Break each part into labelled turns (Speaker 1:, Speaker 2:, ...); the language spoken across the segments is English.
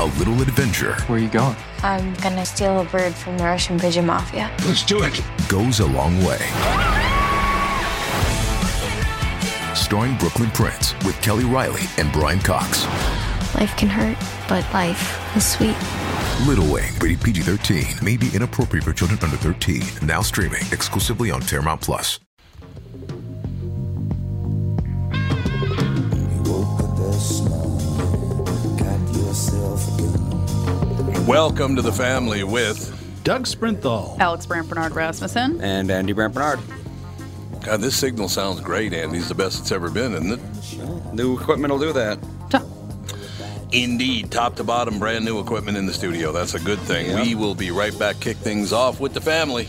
Speaker 1: A little adventure
Speaker 2: Where are you going?
Speaker 3: I'm gonna steal a bird from the Russian pigeon mafia.
Speaker 4: Let's do it.
Speaker 1: goes a long way. Starring Brooklynn Prince with Kelly Reilly and Brian Cox.
Speaker 3: Life can hurt, but life is sweet.
Speaker 1: Little Wing, rated PG 13, may be inappropriate for children under 13. Now streaming exclusively on Paramount Plus.
Speaker 5: Welcome to the family with
Speaker 6: Doug Sprinthal.
Speaker 7: Alex Brandt Bernard Rasmussen.
Speaker 2: And Andy Brant Bernard.
Speaker 5: God. This signal sounds great, Andy. It's the best it's ever been, isn't it?
Speaker 2: New equipment will do that.
Speaker 5: Indeed, top to bottom, brand new equipment in the studio. That's a good thing.
Speaker 2: Yep.
Speaker 5: We will be right back. Kick things off with the family.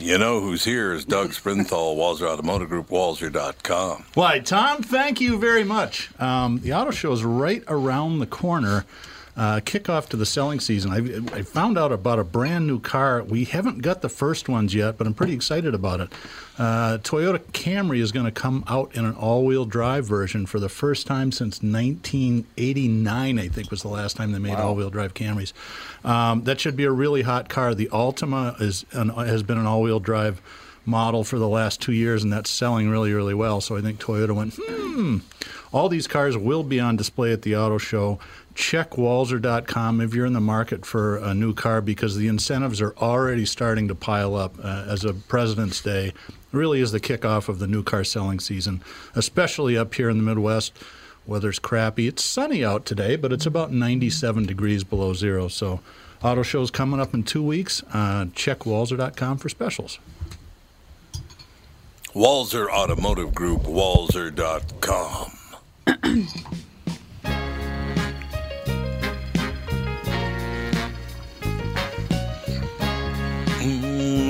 Speaker 5: You know who's here is Doug Sprinthal, Walser Automotive Group, Walser.com.
Speaker 6: Why, Tom, thank you very much. Um, the auto show is right around the corner. Uh, kickoff to the selling season. I, I found out about a brand new car. We haven't got the first ones yet, but I'm pretty excited about it. Uh, Toyota Camry is going to come out in an all-wheel drive version for the first time since 1989. I think was the last time they made all-wheel drive Camrys. Um, that should be a really hot car. The Altima is an, has been an all-wheel drive model for the last two years, and that's selling really, really well. So I think Toyota went, hmm. All these cars will be on display at the auto show. Check Walser.com if you're in the market for a new car because the incentives are already starting to pile up uh, as a President's Day. Really is the kickoff of the new car selling season, especially up here in the Midwest. Weather's crappy. It's sunny out today, but it's about 97 degrees below zero. So, auto show's coming up in two weeks. Uh, check Walser.com for specials.
Speaker 5: Walser Automotive Group, Walser.com.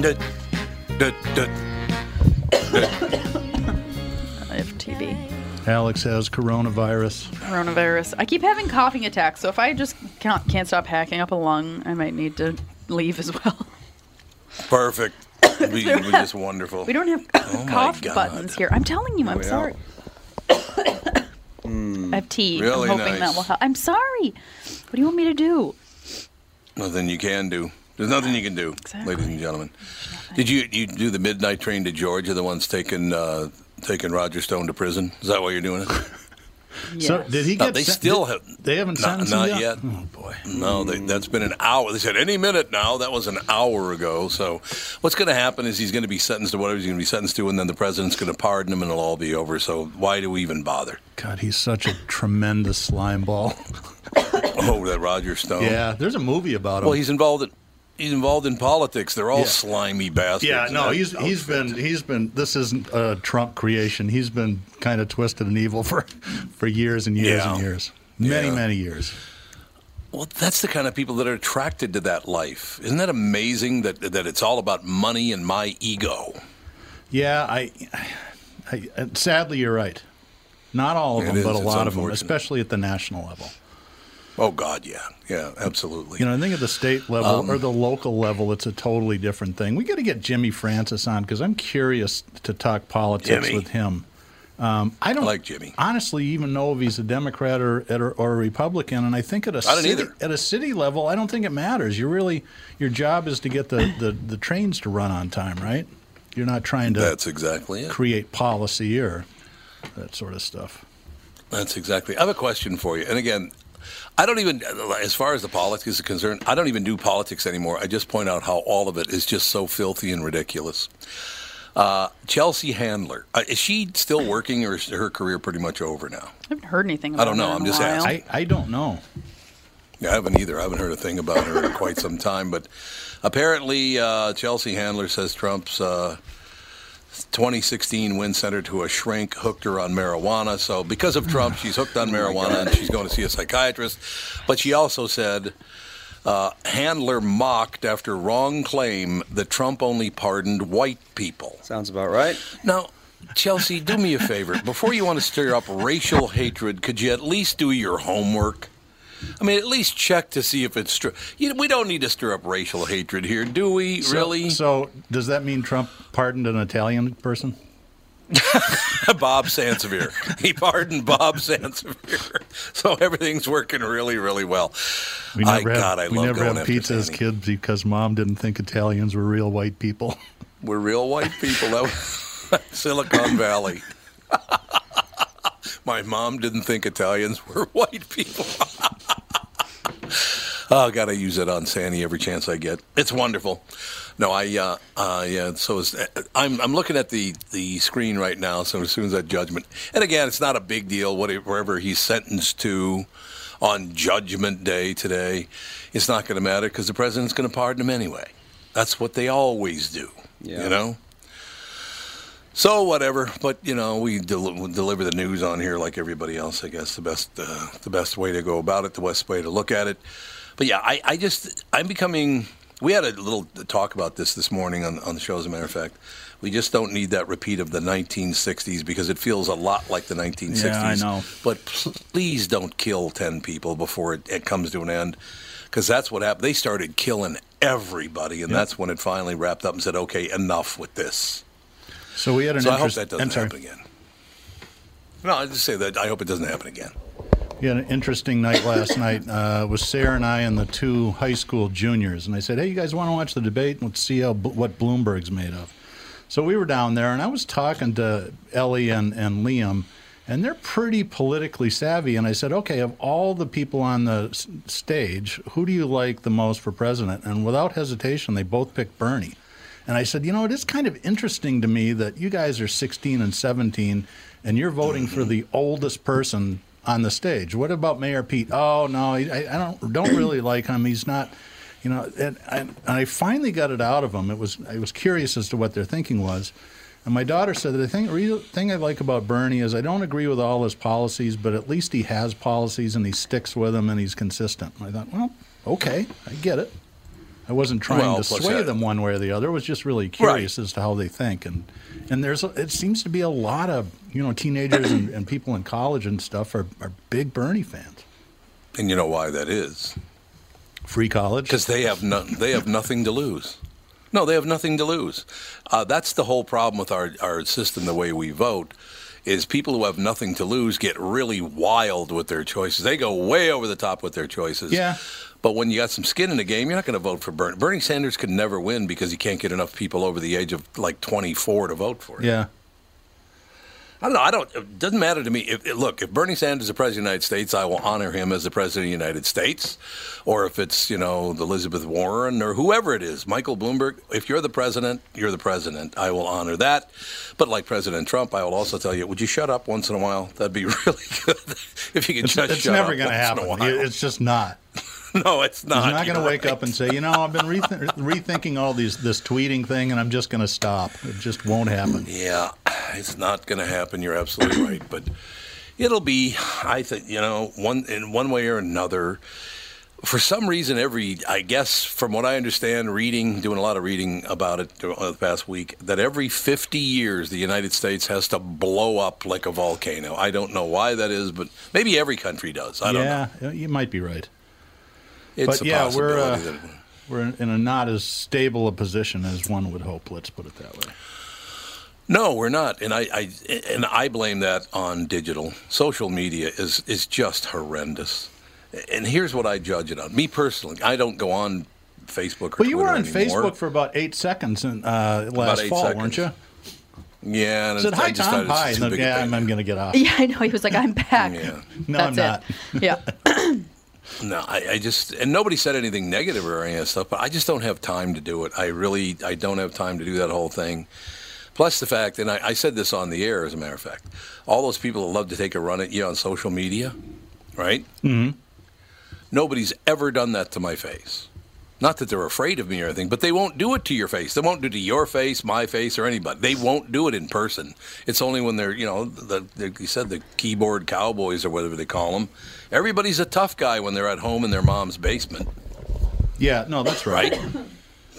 Speaker 5: Mm, da- da- da-
Speaker 7: I have TB.
Speaker 6: Alex has coronavirus.
Speaker 7: Coronavirus. I keep having coughing attacks, so if I just can't, can't stop hacking up a lung, I might need to leave as well.
Speaker 5: Perfect. It'd be, it'd be just wonderful.
Speaker 7: We don't have
Speaker 5: Oh
Speaker 7: cough buttons here. I'm telling you, I'm
Speaker 2: Well.
Speaker 7: sorry. I have tea.
Speaker 5: Really
Speaker 7: I'm hoping
Speaker 5: nice.
Speaker 7: that will help. I'm sorry. What do you want me to do?
Speaker 5: Nothing you can do. There's nothing you can do,
Speaker 7: Exactly.
Speaker 5: ladies and gentlemen. Did you you do the midnight train to Georgia? The ones taking uh, taking Roger Stone to prison? Is that why you're doing it?
Speaker 6: So, did he
Speaker 5: No, they
Speaker 6: sen-
Speaker 5: still
Speaker 6: did-
Speaker 5: have.
Speaker 6: They haven't
Speaker 5: Not,
Speaker 6: sentenced him
Speaker 5: not
Speaker 6: yet?
Speaker 5: yet.
Speaker 6: Oh, boy.
Speaker 5: No, they, that's been an hour. They said any minute now. That was an hour ago. So, what's going to happen is he's going to be sentenced to whatever he's going to be sentenced to, and then the president's going to pardon him, and it'll all be over. So, why do we even bother?
Speaker 6: God, he's such a tremendous slime ball.
Speaker 5: Oh, that Roger Stone.
Speaker 6: Yeah, there's a movie about him.
Speaker 5: Well, he's involved in he's involved in politics. They're all
Speaker 6: Yeah.
Speaker 5: slimy bastards.
Speaker 6: yeah, no, he's he's been he's been. This isn't a Trump creation. He's been kind of twisted and evil for for years and years
Speaker 5: Yeah.
Speaker 6: and years, many
Speaker 5: Yeah.
Speaker 6: many years.
Speaker 5: Well, that's the kind of people that are attracted to that life. Isn't that amazing that that it's all about money and my ego?
Speaker 6: Yeah, I, I, sadly you're right. Not all of
Speaker 5: It
Speaker 6: them,
Speaker 5: is.
Speaker 6: but a
Speaker 5: It's
Speaker 6: lot of them, especially at the national level.
Speaker 5: Oh God, yeah, yeah, absolutely.
Speaker 6: You know, I think at the state level or the local level, it's a totally different thing. We got to get Jimmy Francis on because I'm curious to talk politics
Speaker 5: Jimmy.
Speaker 6: with him. Um, I don't
Speaker 5: I like Jimmy.
Speaker 6: honestly even know if he's a Democrat or or, or a Republican, and I think at a city,
Speaker 5: either.
Speaker 6: at a city level, I don't think it matters. You really your job is to get the, the, the trains to run on time, right? You're not trying to
Speaker 5: That's exactly it.
Speaker 6: create policy or that sort of stuff.
Speaker 5: That's exactly. I have a question for you. And again, I don't even, as far as the politics is concerned, I don't even do politics anymore. I just point out how all of it is just so filthy and ridiculous. Uh, Chelsea Handler, uh, is she still working, or is her career pretty much over now?
Speaker 7: I haven't heard anything about I
Speaker 5: don't know, I'm just
Speaker 7: while.
Speaker 5: asking.
Speaker 6: I, I don't know.
Speaker 5: Yeah, I haven't either. I haven't heard a thing about her in quite some time. But apparently, uh, Chelsea Handler says Trump's uh, 2016 win sent her to a shrink, hooked her on marijuana. So because of Trump, she's hooked on marijuana and she's going to see a psychiatrist. But she also said uh, Handler mocked after wrong claim that Trump only pardoned white people.
Speaker 2: Sounds about right.
Speaker 5: Now, Chelsea, do me a favor. Before you want to stir up racial hatred, could you at least do your homework? I mean, at least check to see if it's true. You know, we don't need to stir up racial hatred here, do we?
Speaker 6: So-
Speaker 5: really?
Speaker 6: So, does that mean Trump pardoned an Italian person?
Speaker 5: Bob Sansevier. He pardoned Bob Sansevier. So everything's working really, really well.
Speaker 6: We
Speaker 5: I,
Speaker 6: never had,
Speaker 5: God, I
Speaker 6: we
Speaker 5: love
Speaker 6: never had pizza as kids because mom didn't think Italians were real white people.
Speaker 5: We're real white people. That was Silicon Valley. My mom didn't think Italians were white people. oh, I gotta use it on Sandy every chance I get. It's wonderful. No, I uh, uh, yeah. So it's, I'm I'm looking at the the screen right now. So as soon as that judgment, and again, it's not a big deal. Whatever wherever he's sentenced to on Judgment Day today, it's not going to matter because the president's going to pardon him anyway. That's what they always do.
Speaker 2: Yeah.
Speaker 5: You know. So whatever, but you know we del- we deliver the news on here like everybody else. I guess the best uh, the best way to go about it, the best way to look at it. But yeah, I, I just I'm becoming. We had a little talk about this this morning on on the show. As a matter of fact, we just don't need that repeat of the 1960s because it feels a lot like the 1960s.
Speaker 6: Yeah, I know.
Speaker 5: But please don't kill 10 people before it, it comes to an end because that's what happened. They started killing everybody, and
Speaker 6: Yep.
Speaker 5: that's when it finally wrapped up and said, "Okay, enough with this."
Speaker 6: So we had an
Speaker 5: So I hope that doesn't happen again. No, I just say that I hope it doesn't happen again.
Speaker 6: We had an interesting night last night uh, with Sarah and I and the two high school juniors, and I said, "Hey, you guys want to watch the debate? Let's see how what Bloomberg's made of." So we were down there, and I was talking to Ellie and, and Liam, and they're pretty politically savvy. And I said, "Okay, of all the people on the s- stage, who do you like the most for president?" And without hesitation, they both picked Bernie. And I said, you know, it is kind of interesting to me that you guys are 16 and 17 and you're voting for the oldest person on the stage. What about Mayor Pete? Oh, no, I, I don't, don't really like him. He's not, you know, and, and, I finally got it out of him. It was, I was curious as to what their thinking was. And my daughter said that the thing, real thing I like about Bernie is I don't agree with all his policies, but at least he has policies and he sticks with them and he's consistent. And I thought, well, okay, I get it. I wasn't trying
Speaker 5: Well,
Speaker 6: to sway
Speaker 5: that-
Speaker 6: them one way or the other. I was just really curious as to how they think. And and there's a, it seems to be a lot of you know teenagers and, and people in college and stuff are, are big Bernie fans.
Speaker 5: And you know why that is?
Speaker 6: Free college.
Speaker 5: Because they have no, they have nothing to lose. No, they have nothing to lose. Uh, that's the whole problem with our, our system, the way we vote, is people who have nothing to lose get really wild with their choices. They go way over the top with their choices.
Speaker 6: Yeah.
Speaker 5: But when you got some skin in the game, you're not going to vote for Bernie. Bernie Sanders could never win because he can't get enough people over the age of like 24 to vote for him.
Speaker 6: Yeah.
Speaker 5: I don't know. I don't. It doesn't matter to me. If, look, if Bernie Sanders is the president of the United States, I will honor him as the president of the United States. Or if it's you know Elizabeth Warren or whoever it is, Michael Bloomberg. If you're the president, you're the president. I will honor that. But like President Trump, I will also tell you, would you shut up once in a while? That'd be really good. if you could
Speaker 6: It's,
Speaker 5: just
Speaker 6: it's
Speaker 5: shut
Speaker 6: never going to happen.
Speaker 5: In a while.
Speaker 6: It's just not.
Speaker 5: no, it's not.
Speaker 6: He's not going to wake
Speaker 5: right.
Speaker 6: up and say, you know, I've been reth- rethinking all these this tweeting thing, and I'm just going to stop. It just won't happen.
Speaker 5: Yeah, it's not going to happen. You're absolutely right, but it'll be. I think you know one in one way or another. for some reason, every I guess from what I understand, reading, doing a lot of reading about it the uh, past week, that every 50 years the United States has to blow up like a volcano. I don't know why that is, but maybe every country does. I don't know.
Speaker 6: yeah, you might be right.
Speaker 5: It's
Speaker 6: but
Speaker 5: a
Speaker 6: yeah, we're uh,
Speaker 5: that-
Speaker 6: we're in a not as stable a position as one would hope. Let's put it that way.
Speaker 5: No, we're not, and I, I and I blame that on digital. Social media is is just horrendous. And here's what I judge it on. Me personally, I don't go on Facebook or
Speaker 6: Well, you were on
Speaker 5: anymore.
Speaker 6: Facebook for about eight seconds in, uh, last
Speaker 5: eight
Speaker 6: fall,
Speaker 5: seconds.
Speaker 6: weren't you?
Speaker 5: Yeah, and
Speaker 6: I said,
Speaker 5: I
Speaker 6: "Hi,
Speaker 5: just
Speaker 6: Tom. Hi."
Speaker 5: it's too
Speaker 6: And,
Speaker 5: big a
Speaker 6: yeah. I'm, I'm going to get off.
Speaker 7: Yeah, I know. He was like, I'm back.
Speaker 5: Yeah.
Speaker 6: No,
Speaker 7: That's
Speaker 6: I'm not.
Speaker 7: it. Yeah.
Speaker 5: No, I, I just and nobody said anything negative or any of that stuff, but I just don't have time to do it. I really I don't have time to do that whole thing. Plus the fact, and I, I said this on the air as a matter of fact, all those people that love to take a run at you on social media, right? Mm-hmm. Nobody's ever done that to my face. Not that they're afraid of me or anything, but they won't do it to your face. They won't do it to your face, my face, or anybody. They won't do it in person. It's only when they're, you know, the, the, you said the keyboard cowboys or whatever they call them. Everybody's a tough guy when they're at home in their mom's basement,
Speaker 6: Yeah, no, that's right.
Speaker 5: right?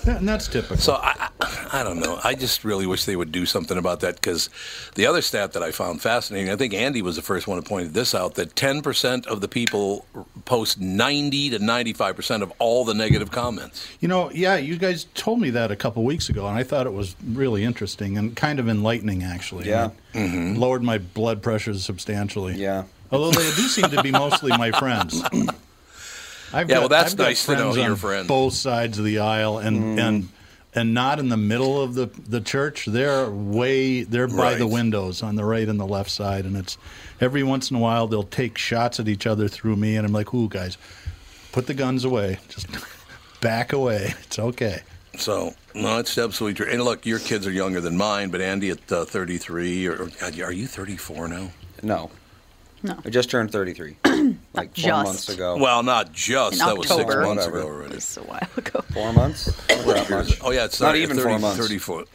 Speaker 6: And that's typical.
Speaker 5: So I, I, I don't know. I just really wish they would do something about that because the other stat that I found fascinating, I think Andy was the first one who pointed this out, that 10% of the people post 90 to 95% of all the negative comments.
Speaker 6: You know, yeah, you guys told me that a couple weeks ago, and I thought it was really interesting and kind of enlightening, actually.
Speaker 2: Yeah.
Speaker 6: It mm-hmm. Lowered my blood pressure substantially.
Speaker 2: Yeah.
Speaker 6: Although they do seem to be mostly my friends. I've
Speaker 5: Yeah, well, that's
Speaker 6: I've
Speaker 5: nice to know
Speaker 6: friends on
Speaker 5: friends.
Speaker 6: Both sides of the aisle, and and and not in the middle of the the church. They're way they're by the windows on the right and the left side, and it's every once in a while they'll take shots at each other through me, and I'm like, "Ooh, guys, put the guns away. Just back away. It's okay."
Speaker 5: So, no, it's absolutely true. And look, your kids are younger than mine, but Andy at uh, 33, or, or God, are you 34 now?
Speaker 2: No.
Speaker 7: No.
Speaker 2: I just turned 33. like four
Speaker 7: just.
Speaker 2: months ago.
Speaker 5: Well, not just.
Speaker 7: In
Speaker 5: that was six months
Speaker 2: Whatever.
Speaker 5: ago already.
Speaker 7: It's a while ago.
Speaker 2: four months? Not that much.
Speaker 5: Oh yeah, it's
Speaker 2: Not
Speaker 5: uh,
Speaker 2: even
Speaker 5: 30
Speaker 2: four months.
Speaker 5: 34.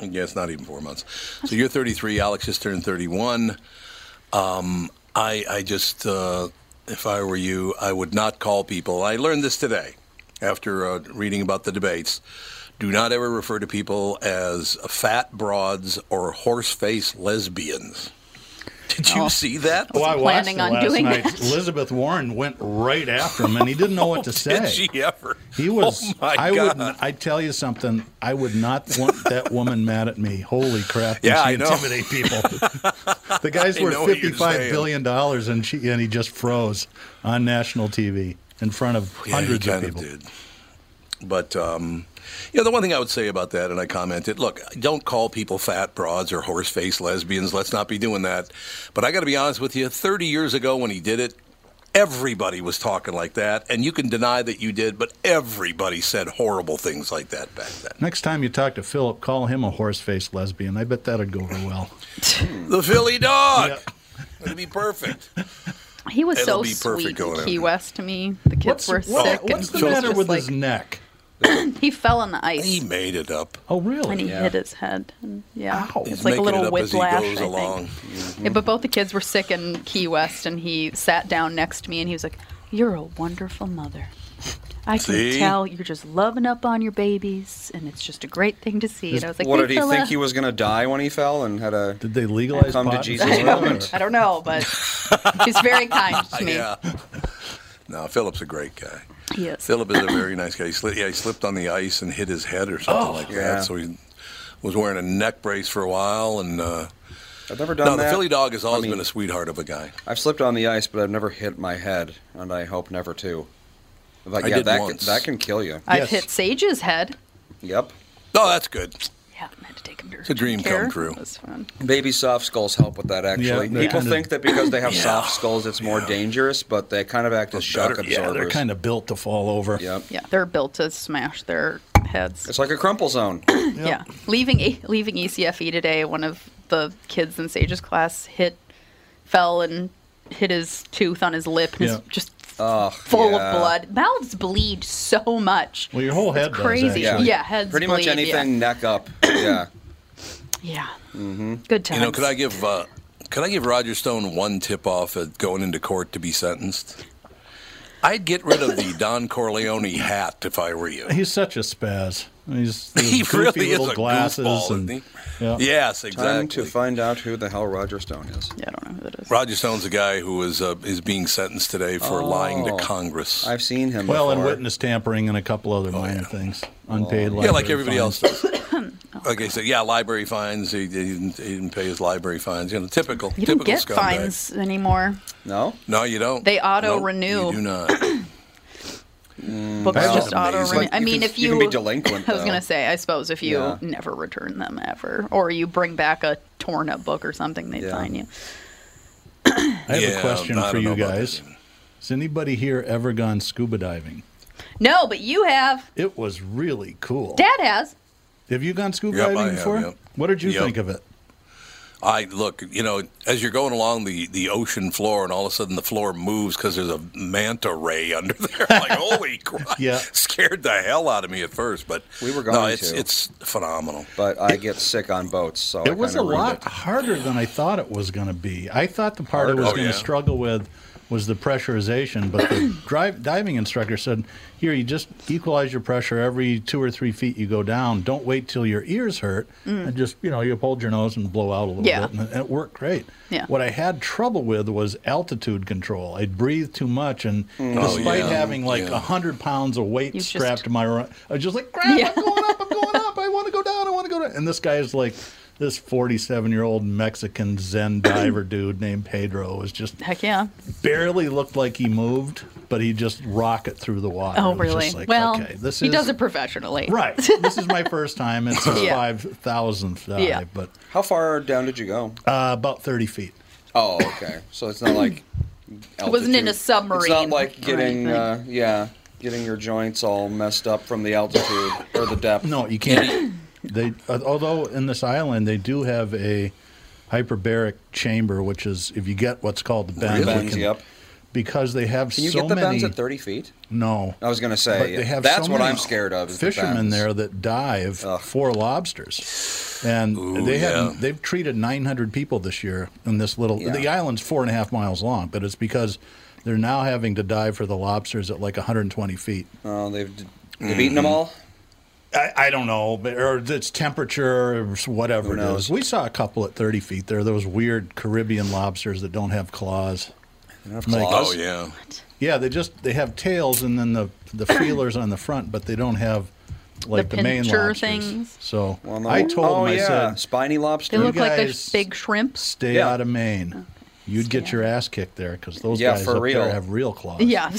Speaker 5: Yeah, it's not even four months. So you're 33. Alex just turned 31. Um, I I just uh, if I were you, I would not call people. I learned this today after uh, reading about the debates. Do not ever refer to people as fat broads or horse face lesbians. Did you
Speaker 7: Oh.
Speaker 5: see that?
Speaker 6: Oh, I watched
Speaker 7: planning
Speaker 6: it
Speaker 7: on
Speaker 6: last
Speaker 7: doing
Speaker 6: night.
Speaker 7: that.
Speaker 6: Elizabeth Warren went right after him, and he didn't know what to say.
Speaker 5: Did she ever?
Speaker 6: He was.
Speaker 5: Oh my
Speaker 6: I
Speaker 5: God.
Speaker 6: would. I tell you something. I would not want that woman mad at me. Holy crap! Does
Speaker 5: Yeah,
Speaker 6: she
Speaker 5: I know.
Speaker 6: intimidate people. the guy's
Speaker 5: I
Speaker 6: worth
Speaker 5: know what you're
Speaker 6: fifty-five
Speaker 5: saying.
Speaker 6: billion dollars, and she and he just froze on national TV in front of
Speaker 5: Yeah,
Speaker 6: hundreds
Speaker 5: he
Speaker 6: of
Speaker 5: kind
Speaker 6: people.
Speaker 5: did. But um, you know, the one thing I would say about that, and I commented, look, don't call people fat broads or horse-faced lesbians. Let's not be doing that. But I got to be honest with you. Thirty years ago, when he did it, everybody was talking like that, and you can deny that you did, but everybody said horrible things like that back then.
Speaker 6: Next time you talk to Philip, call him a horse-faced lesbian. I bet that'd go over well.
Speaker 5: The Philly dog.
Speaker 6: Yeah.
Speaker 5: It'd be perfect.
Speaker 7: He was
Speaker 5: It'll
Speaker 7: so
Speaker 5: be
Speaker 7: sweet
Speaker 5: going
Speaker 7: in Key. West to me. The kids
Speaker 6: What's,
Speaker 7: were
Speaker 6: what-
Speaker 7: sick.
Speaker 6: what's
Speaker 7: and
Speaker 6: the
Speaker 7: he was
Speaker 6: matter with
Speaker 7: like,
Speaker 6: his neck?
Speaker 7: He fell on the ice
Speaker 5: He made it up.
Speaker 6: Oh, really?
Speaker 7: and he
Speaker 2: Yeah.
Speaker 7: hit his head. And, yeah,
Speaker 6: Ow.
Speaker 7: it's
Speaker 5: He's
Speaker 7: like a little
Speaker 5: it up as he
Speaker 7: whiplash.
Speaker 5: goes
Speaker 7: I
Speaker 5: along.
Speaker 7: think. Yeah, but both the kids were sick in Key West, and he sat down next to me, and he was like, "You're a wonderful mother. I can
Speaker 5: See?
Speaker 7: tell you're just loving up on your babies, and it's just a great thing to see." And I was like,
Speaker 2: what
Speaker 7: "Hey,
Speaker 2: did he
Speaker 7: fella."
Speaker 2: think he was going to die when he fell and had a
Speaker 6: Did they legalize
Speaker 2: come to? Jesus
Speaker 6: in Florida,
Speaker 2: moment?
Speaker 7: I don't know, but he's very kind to me.
Speaker 5: Yeah. No, Philip's a great guy.
Speaker 7: He is.
Speaker 5: Philip is a very nice guy. He, sli- yeah, he slipped on the ice and hit his head or something like
Speaker 2: yeah.
Speaker 5: that. So he was wearing a neck brace for a while. And uh,
Speaker 2: I've never done
Speaker 5: no,
Speaker 2: that.
Speaker 5: the Philly dog has always
Speaker 2: I mean,
Speaker 5: been a sweetheart of a guy.
Speaker 2: I've slipped on the ice, but I've never hit my head, and I hope never to. Like,
Speaker 5: I
Speaker 2: yeah,
Speaker 5: did
Speaker 2: that
Speaker 5: once.
Speaker 2: Can, that can kill you.
Speaker 7: I've
Speaker 6: Yes.
Speaker 7: hit Sage's head.
Speaker 2: Yep.
Speaker 5: Oh, that's good.
Speaker 7: Yeah, I had to take him to It's
Speaker 5: a dream
Speaker 7: care.
Speaker 5: come true.
Speaker 7: It was fun.
Speaker 2: Baby soft skulls help with that. Actually,
Speaker 6: Yeah,
Speaker 2: people
Speaker 6: kinda-
Speaker 2: think that because they have
Speaker 5: Yeah.
Speaker 2: soft skulls, it's more dangerous, but they kind of act as shock
Speaker 5: better-
Speaker 2: absorbers.
Speaker 5: yeah,
Speaker 6: Yeah, they're kind of built to fall over.
Speaker 2: Yep.
Speaker 7: Yeah, they're built to smash their heads.
Speaker 2: It's like a crumple zone.
Speaker 7: Yeah, leaving A- leaving ECFE today, one of the kids in Sage's class hit, fell and hit his tooth on his lip, and
Speaker 6: Yeah.
Speaker 7: it's just
Speaker 2: Ugh,
Speaker 7: full
Speaker 2: yeah.
Speaker 7: of blood. Mouths bleed so much.
Speaker 6: Well, your whole head
Speaker 7: It's crazy.
Speaker 6: actually.
Speaker 7: Yeah, heads
Speaker 2: Pretty much
Speaker 7: bleed,
Speaker 2: anything neck up. Yeah.
Speaker 7: Yeah, yeah. good times.
Speaker 5: You know, could I give uh, could I give Roger Stone one tip off at going into court to be sentenced? I'd get rid of the Don Corleone hat if I were you.
Speaker 6: He's such a spaz. He's
Speaker 5: He
Speaker 6: those
Speaker 5: really
Speaker 6: goofy
Speaker 5: is a
Speaker 6: glasses
Speaker 5: goofball,
Speaker 6: and
Speaker 5: isn't
Speaker 6: yeah.
Speaker 5: Yes,
Speaker 2: Time
Speaker 5: exactly.
Speaker 2: to find out who the hell Roger Stone is.
Speaker 7: Yeah, I don't know who that is.
Speaker 5: Roger Stone's a guy who is uh, is being sentenced today for lying to
Speaker 2: Oh.
Speaker 5: Congress.
Speaker 2: I've seen him
Speaker 6: Well, and witness tampering and a couple other minor things, unpaid.
Speaker 5: Oh, yeah, like everybody
Speaker 6: fines.
Speaker 5: else does. like I said, yeah, library fines. He, he, didn't, he didn't pay his library fines. You know, typical.
Speaker 7: You don't
Speaker 5: typical
Speaker 7: get
Speaker 5: scumbag.
Speaker 7: fines anymore.
Speaker 2: No?
Speaker 5: No, you don't.
Speaker 7: They auto
Speaker 5: Nope,
Speaker 7: renew.
Speaker 5: You do not. Mm.
Speaker 7: Books
Speaker 6: Well,
Speaker 7: just auto
Speaker 5: amazing.
Speaker 7: renew. I mean,
Speaker 2: can-
Speaker 7: if
Speaker 2: you
Speaker 7: you,
Speaker 2: can be delinquent,
Speaker 7: I was
Speaker 2: though.
Speaker 7: gonna say, I suppose if you
Speaker 2: Yeah.
Speaker 7: never return them ever, or you bring back a torn up book or something, they'd
Speaker 2: Yeah.
Speaker 7: fine you.
Speaker 6: I have
Speaker 5: Yeah,
Speaker 6: a question for you guys. Has anybody here ever gone scuba diving?
Speaker 7: No, but you have.
Speaker 6: It was really cool.
Speaker 7: Dad has.
Speaker 6: Have you gone scuba
Speaker 5: Yep, I
Speaker 6: diving
Speaker 5: have,
Speaker 6: before?
Speaker 5: yep.
Speaker 6: What did you
Speaker 5: Yep.
Speaker 6: think of it?
Speaker 5: I look, you know, as you're going along the, the ocean floor, and all of a sudden the floor moves because there's a manta ray under there. like, holy crap!
Speaker 6: Yeah.
Speaker 5: scared the hell out of me at first, but
Speaker 2: We were going
Speaker 5: no,
Speaker 2: going
Speaker 5: it's
Speaker 2: to.
Speaker 5: it's phenomenal.
Speaker 2: But I get sick on boats, so I
Speaker 6: It was a lot
Speaker 2: it.
Speaker 6: harder than I thought it was going to be. I thought the part I was
Speaker 5: Oh,
Speaker 6: going to
Speaker 5: yeah.
Speaker 6: struggle with was the pressurization, but the drive, diving instructor said, "Here, you just equalize your pressure every two or three feet you go down. Don't wait till your ears hurt, and just you know you hold your nose and blow out a little
Speaker 7: Mm. Yeah.
Speaker 6: bit, and it, it worked great.
Speaker 7: Yeah.
Speaker 6: What I had trouble with was altitude control. I'd breathe too much, and
Speaker 7: Mm.
Speaker 5: Oh,
Speaker 6: despite
Speaker 5: yeah.
Speaker 6: having like a
Speaker 5: Yeah.
Speaker 6: hundred pounds of weight
Speaker 7: You just-
Speaker 6: strapped to my, ru- I was just like, "Crap!
Speaker 7: Yeah.
Speaker 6: I'm going up! I'm going up! I want to go down! I want to go down!" And this guy is like. This 47 year old Mexican Zen diver dude named Pedro was just
Speaker 7: Heck yeah.
Speaker 6: barely looked like he moved, but he just rocket through the water.
Speaker 7: Oh, really?
Speaker 6: like,
Speaker 7: well,
Speaker 6: okay, this
Speaker 7: he
Speaker 6: is,
Speaker 7: does it professionally.
Speaker 6: right. This is my first time. It's a
Speaker 7: Yeah.
Speaker 6: five thousandth dive,
Speaker 7: Yeah.
Speaker 6: but
Speaker 2: How far down did you go?
Speaker 6: uh, about 30 feet.
Speaker 2: Oh, okay. So it's not like
Speaker 7: It wasn't in a
Speaker 2: submarine. It's not like getting, uh, yeah, getting your joints all messed up from the altitude or the depth.
Speaker 6: No, you can't. They although in this island they do have a hyperbaric chamber, which is if you get what's called the bends,
Speaker 2: Bends,
Speaker 6: can-
Speaker 2: yep.
Speaker 6: because they have
Speaker 2: Can you
Speaker 6: so
Speaker 2: get the
Speaker 6: many.
Speaker 2: bends at 30 feet?
Speaker 6: no,
Speaker 2: I was going to say,
Speaker 6: they have
Speaker 2: that's
Speaker 6: so
Speaker 2: what I'm scared of. Is the
Speaker 6: fishermen
Speaker 2: bends.
Speaker 6: there that dive
Speaker 2: Ugh.
Speaker 6: for lobsters, and
Speaker 5: Ooh,
Speaker 6: they have
Speaker 5: yeah.
Speaker 6: they've treated 900 people this year in this little.
Speaker 2: Yeah.
Speaker 6: The island's four and a half miles long, but it's because they're now having to dive for the lobsters at like 120 feet.
Speaker 2: Oh, they've, they've
Speaker 6: Mm-hmm.
Speaker 2: eaten them all?
Speaker 6: I, I don't know, but, or it's temperature, or whatever
Speaker 2: Who
Speaker 6: it
Speaker 2: knows?
Speaker 6: is. We saw a couple at 30 feet. There, those weird Caribbean lobsters that don't have claws.
Speaker 2: They don't have
Speaker 6: Like-
Speaker 5: Oh yeah,
Speaker 6: Yeah, they just they have tails and then the the feelers on the front, but they don't have like the, main
Speaker 7: pincher
Speaker 6: lobsters.
Speaker 7: things.
Speaker 6: So
Speaker 2: Well, no-
Speaker 6: I told
Speaker 2: oh,
Speaker 6: them, I
Speaker 2: yeah.
Speaker 6: said,
Speaker 2: Spiny lobster?
Speaker 7: They look like the
Speaker 6: guys-
Speaker 7: big shrimp.
Speaker 6: stay
Speaker 2: Yeah.
Speaker 6: out of Maine. You'd get your ass kicked there because those
Speaker 2: Yeah,
Speaker 6: guys
Speaker 2: for
Speaker 6: up
Speaker 2: real.
Speaker 6: there have real claws.
Speaker 7: Yeah.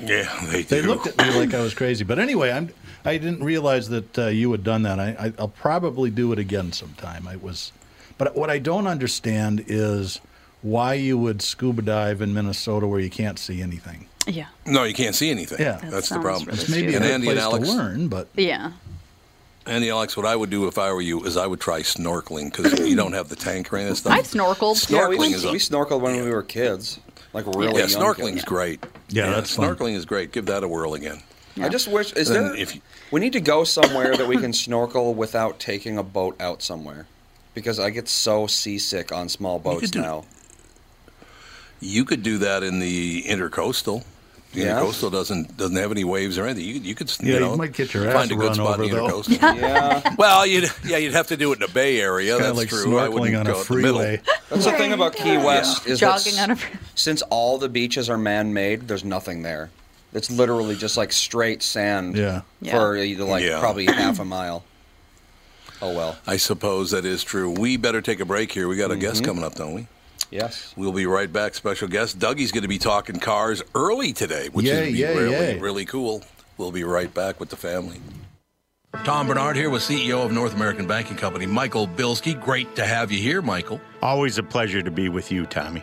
Speaker 5: yeah, they do.
Speaker 6: They looked at me like I was crazy. But anyway, I'm. I didn't realize that uh, you had done that. I, I, I'll probably do it again sometime. I was, but what I don't understand is why you would scuba dive in Minnesota where you can't see anything.
Speaker 7: yeah.
Speaker 5: no, you can't see anything.
Speaker 6: Yeah.
Speaker 7: That
Speaker 5: that's the problem.
Speaker 7: really
Speaker 6: It's maybe
Speaker 7: stupid.
Speaker 6: a
Speaker 5: And
Speaker 6: good
Speaker 5: Andy and Alex-
Speaker 6: to learn, but
Speaker 7: Yeah.
Speaker 5: Andy, Alex, what I would do if I were you is I would try snorkeling because you don't have the tank or any of that stuff.
Speaker 7: I've snorkeled.
Speaker 2: Yeah, we,
Speaker 5: Snorkeling is a-
Speaker 2: we snorkeled when we were kids. Like really
Speaker 5: yeah,
Speaker 2: young
Speaker 5: snorkeling's
Speaker 2: kids.
Speaker 5: great.
Speaker 6: Yeah, that's fun.
Speaker 5: snorkeling is great. Give that a whirl again.
Speaker 2: I just wish is
Speaker 5: Then
Speaker 2: there
Speaker 5: if you-
Speaker 2: we need to go somewhere that we can snorkel without taking a boat out somewhere. Because I get so seasick on small boats
Speaker 5: could do-
Speaker 2: now.
Speaker 5: You could do that in the intercoastal. The
Speaker 2: Yeah?
Speaker 5: intercoastal doesn't doesn't have any waves or anything. You, you could
Speaker 6: Yeah,
Speaker 5: you
Speaker 6: you might get your ass
Speaker 5: find a good
Speaker 6: run
Speaker 5: spot in the
Speaker 6: over, though.
Speaker 5: intercoastal.
Speaker 2: Yeah.
Speaker 5: well, you'd yeah you'd have to do it in the Bay Area.
Speaker 6: kind
Speaker 5: That's
Speaker 6: like
Speaker 5: true. I wouldn't
Speaker 6: snorkeling on
Speaker 5: go
Speaker 6: a
Speaker 5: in the
Speaker 6: freeway.
Speaker 2: That's the thing about Key West is
Speaker 7: Jogging
Speaker 2: that
Speaker 7: on a.
Speaker 2: since all the beaches are man-made, there's nothing there. It's literally just like straight sand
Speaker 6: Yeah.
Speaker 2: for either like
Speaker 5: Yeah.
Speaker 2: probably half a mile. Oh well.
Speaker 5: I suppose that is true. We better take a break here. We got a
Speaker 6: Mm-hmm.
Speaker 5: guest coming up, don't we?
Speaker 2: Yes.
Speaker 5: We'll be right back. Special guest Dougie's going to be talking cars early today, which
Speaker 6: Yay,
Speaker 5: is
Speaker 6: yay,
Speaker 5: really
Speaker 6: yay.
Speaker 5: really cool. We'll be right back with the family. Tom Barnard here with CEO of North American Banking Company, Michael Bilski. Great to have you here, Michael.
Speaker 8: Always a pleasure to be with you, Tommy.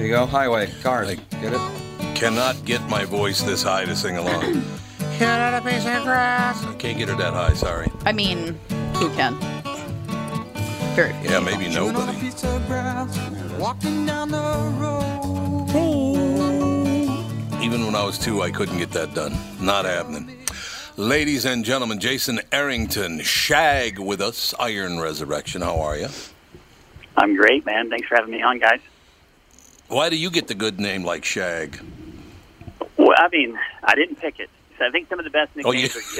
Speaker 2: There you go. Highway. Cars. Get it?
Speaker 5: Cannot get my voice this high to sing along.
Speaker 7: Get a piece of grass.
Speaker 5: I can't get her that high, sorry.
Speaker 7: I mean, who can? Very few
Speaker 5: Yeah,
Speaker 7: people.
Speaker 5: maybe nobody.
Speaker 9: Walking down the road.
Speaker 5: Even when I was two, I couldn't get that done. Not happening. Ladies and gentlemen, Jayson Arrington, Shag with us, Iron Resurrection. How are you?
Speaker 10: I'm great, man. Thanks for having me on, guys.
Speaker 5: Why do you get the good name like Shag?
Speaker 10: Well, I mean, I didn't pick it. So I think some of the best
Speaker 5: Oh, you-
Speaker 10: nicknames are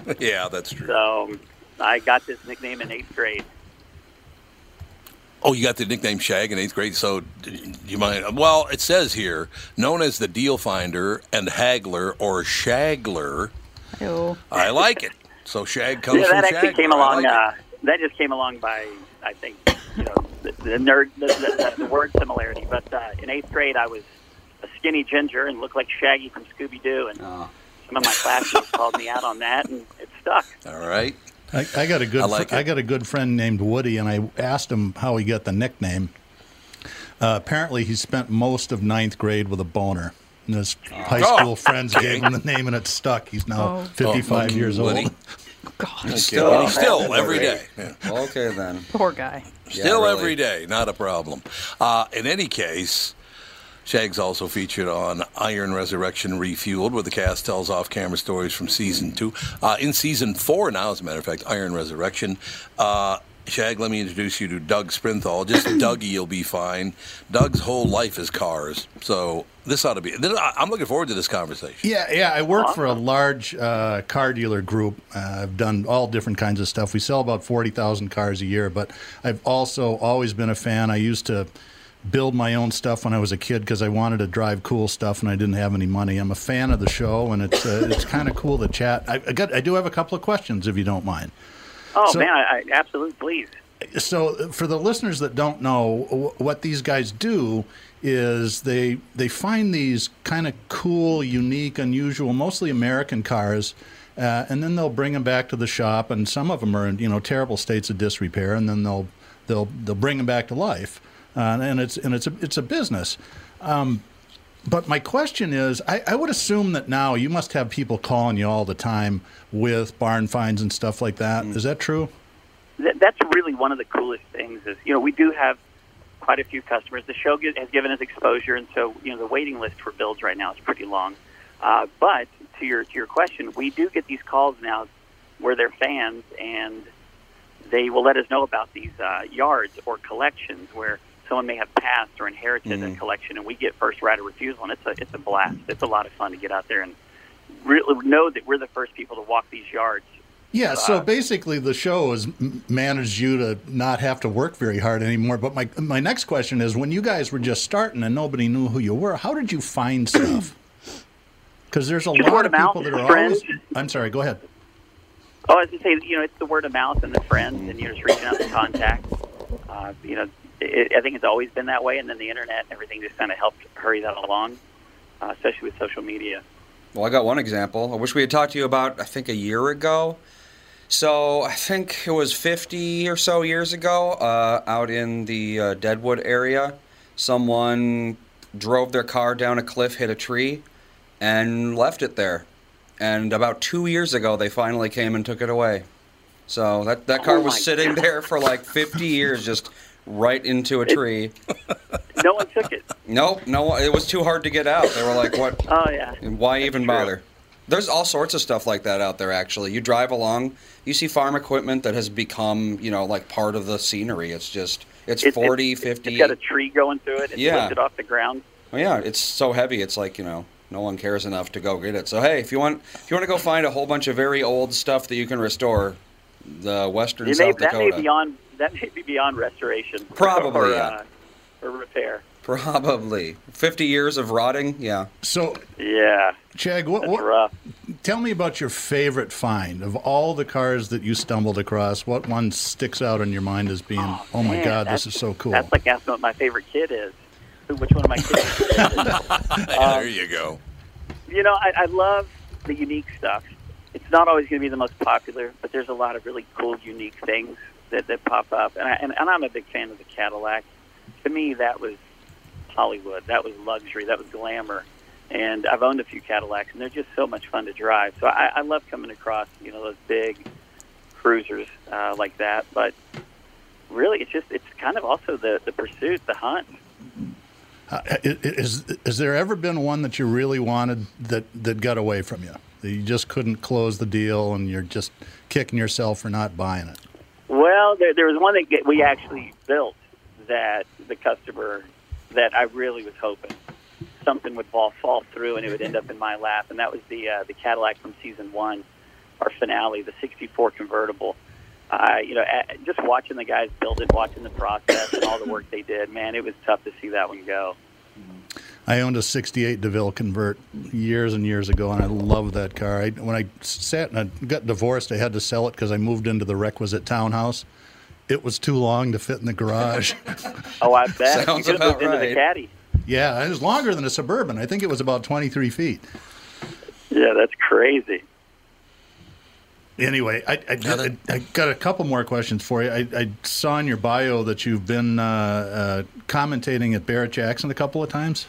Speaker 10: given.
Speaker 5: yeah, that's true.
Speaker 10: So I got this nickname in eighth grade.
Speaker 5: Oh, you got the nickname Shag in eighth grade. So, do you mind? Well, it says here, known as the Deal Finder and Haggler or Shagler.
Speaker 7: Ew.
Speaker 5: I like it. So Shag comes
Speaker 10: yeah,
Speaker 5: from
Speaker 10: that actually
Speaker 5: Shagler.
Speaker 10: came along.
Speaker 5: like
Speaker 10: uh, that just came along by, I think, you know, the, the nerd, the, the, the word similarity. But uh, in eighth grade, I was a skinny ginger and looked like Shaggy from Scooby Doo, and
Speaker 5: Oh.
Speaker 10: some of my classmates called me out on that, and it stuck.
Speaker 5: All right.
Speaker 6: I, I got a good
Speaker 5: I like
Speaker 6: fr- I got a good friend named Woody, and I asked him how he got the nickname. Uh, apparently, he spent most of ninth grade with a boner. And his high
Speaker 5: Oh,
Speaker 6: school friends
Speaker 5: okay.
Speaker 6: gave him the name, and it stuck. He's now
Speaker 7: Oh.
Speaker 6: 55
Speaker 5: Oh,
Speaker 6: years
Speaker 5: Woody.
Speaker 6: old.
Speaker 5: Okay,
Speaker 2: Still-
Speaker 5: well, still every day. Yeah.
Speaker 2: Okay, then.
Speaker 7: Poor guy.
Speaker 5: Still
Speaker 2: really.
Speaker 5: every day, not a problem. Uh, in any case, Shag's also featured on Iron Resurrection Refueled, where the cast tells off camera stories from season two. Uh, in season four now, as a matter of fact, Iron Resurrection. Uh, Shag, let me introduce you to Doug Sprinthal. Just Dougie, you'll be fine. Doug's whole life is cars, so this ought to be. I- I'm looking forward to this conversation.
Speaker 6: Yeah, yeah. I work for a large uh, car dealer group. Uh, I've done all different kinds of stuff. We sell about forty thousand cars a year. But I've also always been a fan. I used to build my own stuff when I was a kid because I wanted to drive cool stuff and I didn't have any money. I'm a fan of the show, and it's uh, it's kind of cool to chat. I, I got I do have a couple of questions if you don't mind.
Speaker 10: Oh
Speaker 6: So-
Speaker 10: man, I, I absolutely please.
Speaker 6: So, for the listeners that don't know, what these guys do is they they find these kind of cool, unique, unusual, mostly American cars, uh, and then they'll bring them back to the shop. And some of them are in you know terrible states of disrepair, and then they'll they'll they'll bring them back to life. Uh, and it's and it's a it's a business. Um, but my question is, I, I would assume that now you must have people calling you all the time with barn finds and stuff like that. Is that true?
Speaker 10: Th- that's really one of the coolest things. Is you know we do have quite a few customers. The show has given us exposure, and so you know the waiting list for builds right now is pretty long. Uh, but to your to your question, we do get these calls now where they're fans and they will let us know about these uh, yards or collections where someone may have passed or inherited a collection, and we get first right of refusal, and it's a it's a blast. It's a lot of fun to get out there and really know that we're the first people to walk these yards.
Speaker 6: Yeah, so
Speaker 10: Uh,
Speaker 6: basically the show has managed you to not have to work very hard anymore. But my my next question is, when you guys were just starting and nobody knew who you were, how did you find stuff? Because there's a lot of
Speaker 10: of
Speaker 6: people
Speaker 10: mouth,
Speaker 6: that are
Speaker 10: friends.
Speaker 6: always. I'm sorry. Go ahead.
Speaker 10: Oh, as I say, you know, it's the word of mouth and the friends, and you're just reaching out to contacts. Uh, you know, it, I think it's always been that way, and then the internet and everything just kind of helped hurry that along, uh, especially with social media.
Speaker 2: Well, I got one example. I wish we had talked to you about, I think, a year ago. So I think it was 50 or so years ago, uh, out in the uh, Deadwood area, someone drove their car down a cliff, hit a tree, and left it there. And about two years ago, they finally came and took it away. So that, that car
Speaker 10: Oh
Speaker 2: was sitting
Speaker 10: God.
Speaker 2: there for like 50 years, just right into a tree.
Speaker 10: No one took it.
Speaker 2: Nope, no, it was too hard to get out. They were like, "What?
Speaker 10: Oh yeah.
Speaker 2: Why even bother?" There's all sorts of stuff like that out there. Actually, you drive along, you see farm equipment that has become, you know, like part of the scenery. It's just, it's
Speaker 10: It- it-
Speaker 2: 40, 50.
Speaker 10: It's got a tree going through it. It's
Speaker 2: Yeah.
Speaker 10: lifted off the ground.
Speaker 2: Well, yeah, it's so heavy. It's like you know, no one cares enough to go get it. So hey, if you want, if you want to go find a whole bunch of very old stuff that you can restore, the Western
Speaker 10: It may,
Speaker 2: South
Speaker 10: that may be on. That may be beyond restoration.
Speaker 2: Probably,
Speaker 10: or,
Speaker 2: yeah.
Speaker 10: uh, or repair.
Speaker 2: probably 50 years of rotting. Yeah.
Speaker 6: So,
Speaker 10: Yeah.
Speaker 6: Shag, what, what, tell me about your favorite find of all the cars that you stumbled across. What one sticks out in your mind as being, oh, my
Speaker 10: man,
Speaker 6: God, this is so cool?
Speaker 10: That's like asking what my favorite kid is. Which one of my kids? is.
Speaker 5: there you go.
Speaker 10: You know, I, I love the unique stuff. It's not always going to be the most popular, but there's a lot of really cool, unique things that, that pop up. And, I, and, and I'm a big fan of the Cadillac. To me, that was Hollywood. That was luxury. That was glamour. And I've owned a few Cadillacs, and they're just so much fun to drive. So I, I love coming across, you know, those big cruisers uh, like that. But really, it's just it's kind of also the the pursuit, the hunt.
Speaker 6: Uh, is, is there ever been one that you really wanted that, that got away from you? You just couldn't close the deal and you're just kicking yourself for not buying it?
Speaker 10: Well, there, there was one that we actually built that the customer that I really was hoping something would fall fall through and it would end up in my lap, and that was the uh, the Cadillac from season one, our finale, the '64 convertible. Uh, you know, just watching the guys build it, watching the process and all the work they did, man, it was tough to see that one go.
Speaker 6: I owned a 68 DeVille convert years and years ago, and I love that car. I, when I sat and I got divorced, I had to sell it because I moved into the requisite townhouse. It was too long to fit in the garage.
Speaker 10: Oh, I bet you
Speaker 6: Sounds
Speaker 10: could have moved
Speaker 6: about
Speaker 10: into the
Speaker 6: right.
Speaker 10: caddy.
Speaker 6: yeah, it was longer than a Suburban. I think it was about 23 feet.
Speaker 10: Yeah, that's crazy.
Speaker 6: Anyway, I, I, I, I got a couple more questions for you. I, I saw in your bio that you've been uh, uh, commentating at Barrett Jackson a couple of times.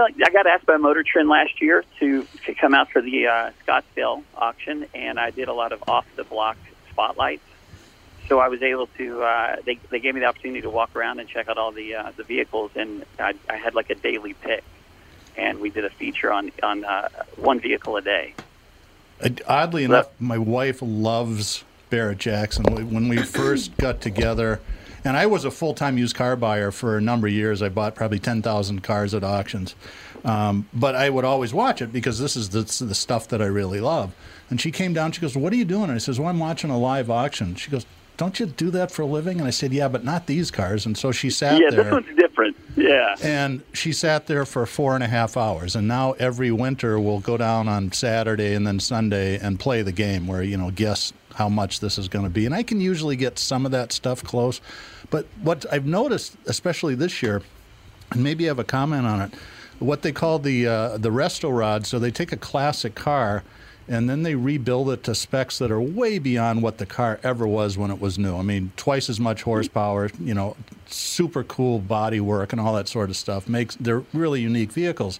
Speaker 10: Well, I got asked by Motor Trend last year to, to come out for the uh, Scottsdale auction, and I did a lot of off the block spotlights. So I was able to. Uh, they they gave me the opportunity to walk around and check out all the uh, the vehicles, and I, I had like a daily pick, and we did a feature on on uh, one vehicle a day.
Speaker 6: Oddly enough, my wife loves Barrett Jackson. When we first got together, and I was a full time used car buyer for a number of years, I bought probably 10,000 cars at auctions. Um, but I would always watch it because this is the, the stuff that I really love. And she came down, she goes, What are you doing? And I says, Well, I'm watching a live auction. She goes, Don't you do that for a living? And I said, Yeah, but not these cars. And so she sat
Speaker 10: yeah,
Speaker 6: there.
Speaker 10: this one's different. Yeah.
Speaker 6: And she sat there for four and a half hours. And now every winter we'll go down on Saturday and then Sunday and play the game where, you know, guess how much this is going to be. And I can usually get some of that stuff close. But what I've noticed, especially this year, and maybe you have a comment on it, what they call the uh, the resto rod. So they take a classic car and then they rebuild it to specs that are way beyond what the car ever was when it was new. I mean, twice as much horsepower, you know, super cool body work and all that sort of stuff. Makes they're really unique vehicles.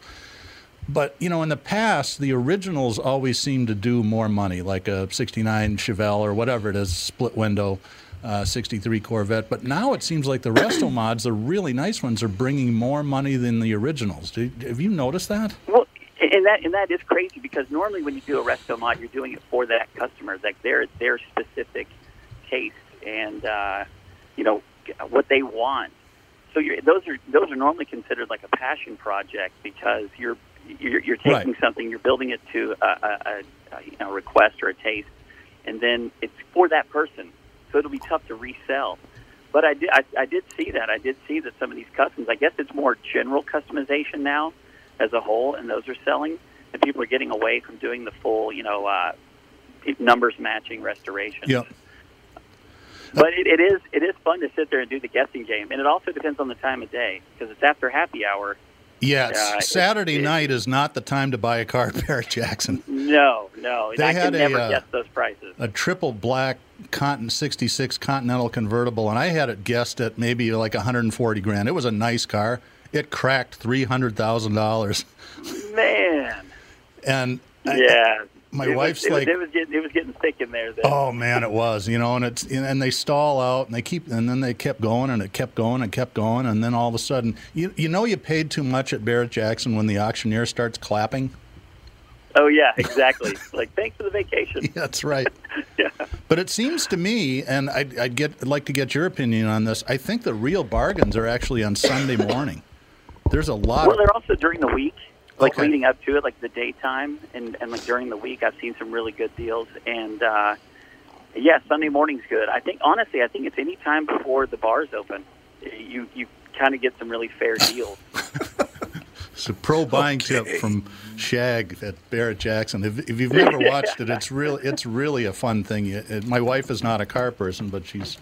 Speaker 6: But you know, in the past, the originals always seemed to do more money, like a '69 Chevelle or whatever it is, split window, uh, '63 Corvette. But now it seems like the resto mods, the really nice ones, are bringing more money than the originals. Do, have you noticed that?
Speaker 10: Well, and that and that is crazy because normally when you do a resto mod, you're doing it for that customer, like their their specific taste and uh, you know what they want. So you're, those are those are normally considered like a passion project because you're you're, you're taking
Speaker 6: Right.
Speaker 10: something, you're building it to a, a, a, you know request or a taste, and then it's for that person. So it'll be tough to resell. But I did I, I did see that I did see that some of these customs. I guess it's more general customization now as a whole, and those are selling. And people are getting away from doing the full, you know, uh, numbers matching restoration.
Speaker 6: Yeah.
Speaker 10: But it, it is it is fun to sit there and do the guessing game, and it also depends on the time of day because it's after happy hour,
Speaker 6: Yeah,
Speaker 10: Uh,
Speaker 6: Saturday
Speaker 10: it-
Speaker 6: night is not the time to buy a car Barrett Jackson.
Speaker 10: No, no,
Speaker 6: They
Speaker 10: I
Speaker 6: had
Speaker 10: can
Speaker 6: a,
Speaker 10: never
Speaker 6: uh,
Speaker 10: guess those prices.
Speaker 6: A triple black Contin 66 Continental convertible, and I had it guessed at maybe like 140 grand. It was a nice car. It cracked $300,000.
Speaker 10: Man,
Speaker 6: And I-
Speaker 10: yeah.
Speaker 6: My
Speaker 10: It was-
Speaker 6: wife's
Speaker 10: it was,
Speaker 6: like,
Speaker 10: it was getting it was getting thick in there. Then.
Speaker 6: Oh man, it was. You know, and it's and they stall out and they keep and then they kept going and it kept going and kept going and then all of a sudden, you you know, you paid too much at Barrett Jackson when the auctioneer starts clapping.
Speaker 10: Oh yeah, exactly. like thanks for the vacation.
Speaker 6: That's right. yeah. But it seems to me, and I'd, I'd get I'd like to get your opinion on this. I think the real bargains are actually on Sunday morning. There's a lot.
Speaker 10: Well,
Speaker 6: of,
Speaker 10: they're also during the week, like
Speaker 6: Okay.
Speaker 10: leading up to it, like the daytime, and and like during the week, I've seen some really good deals. And uh, yeah, Sunday morning's good. I think honestly, I think it's any time before the bars open. You you kind of get some really fair deals.
Speaker 6: It's a pro buying tip from Shag at Barrett Jackson. If, if you've never watched it, it's really it's really a fun thing. You- it- my wife is not a car person, but she's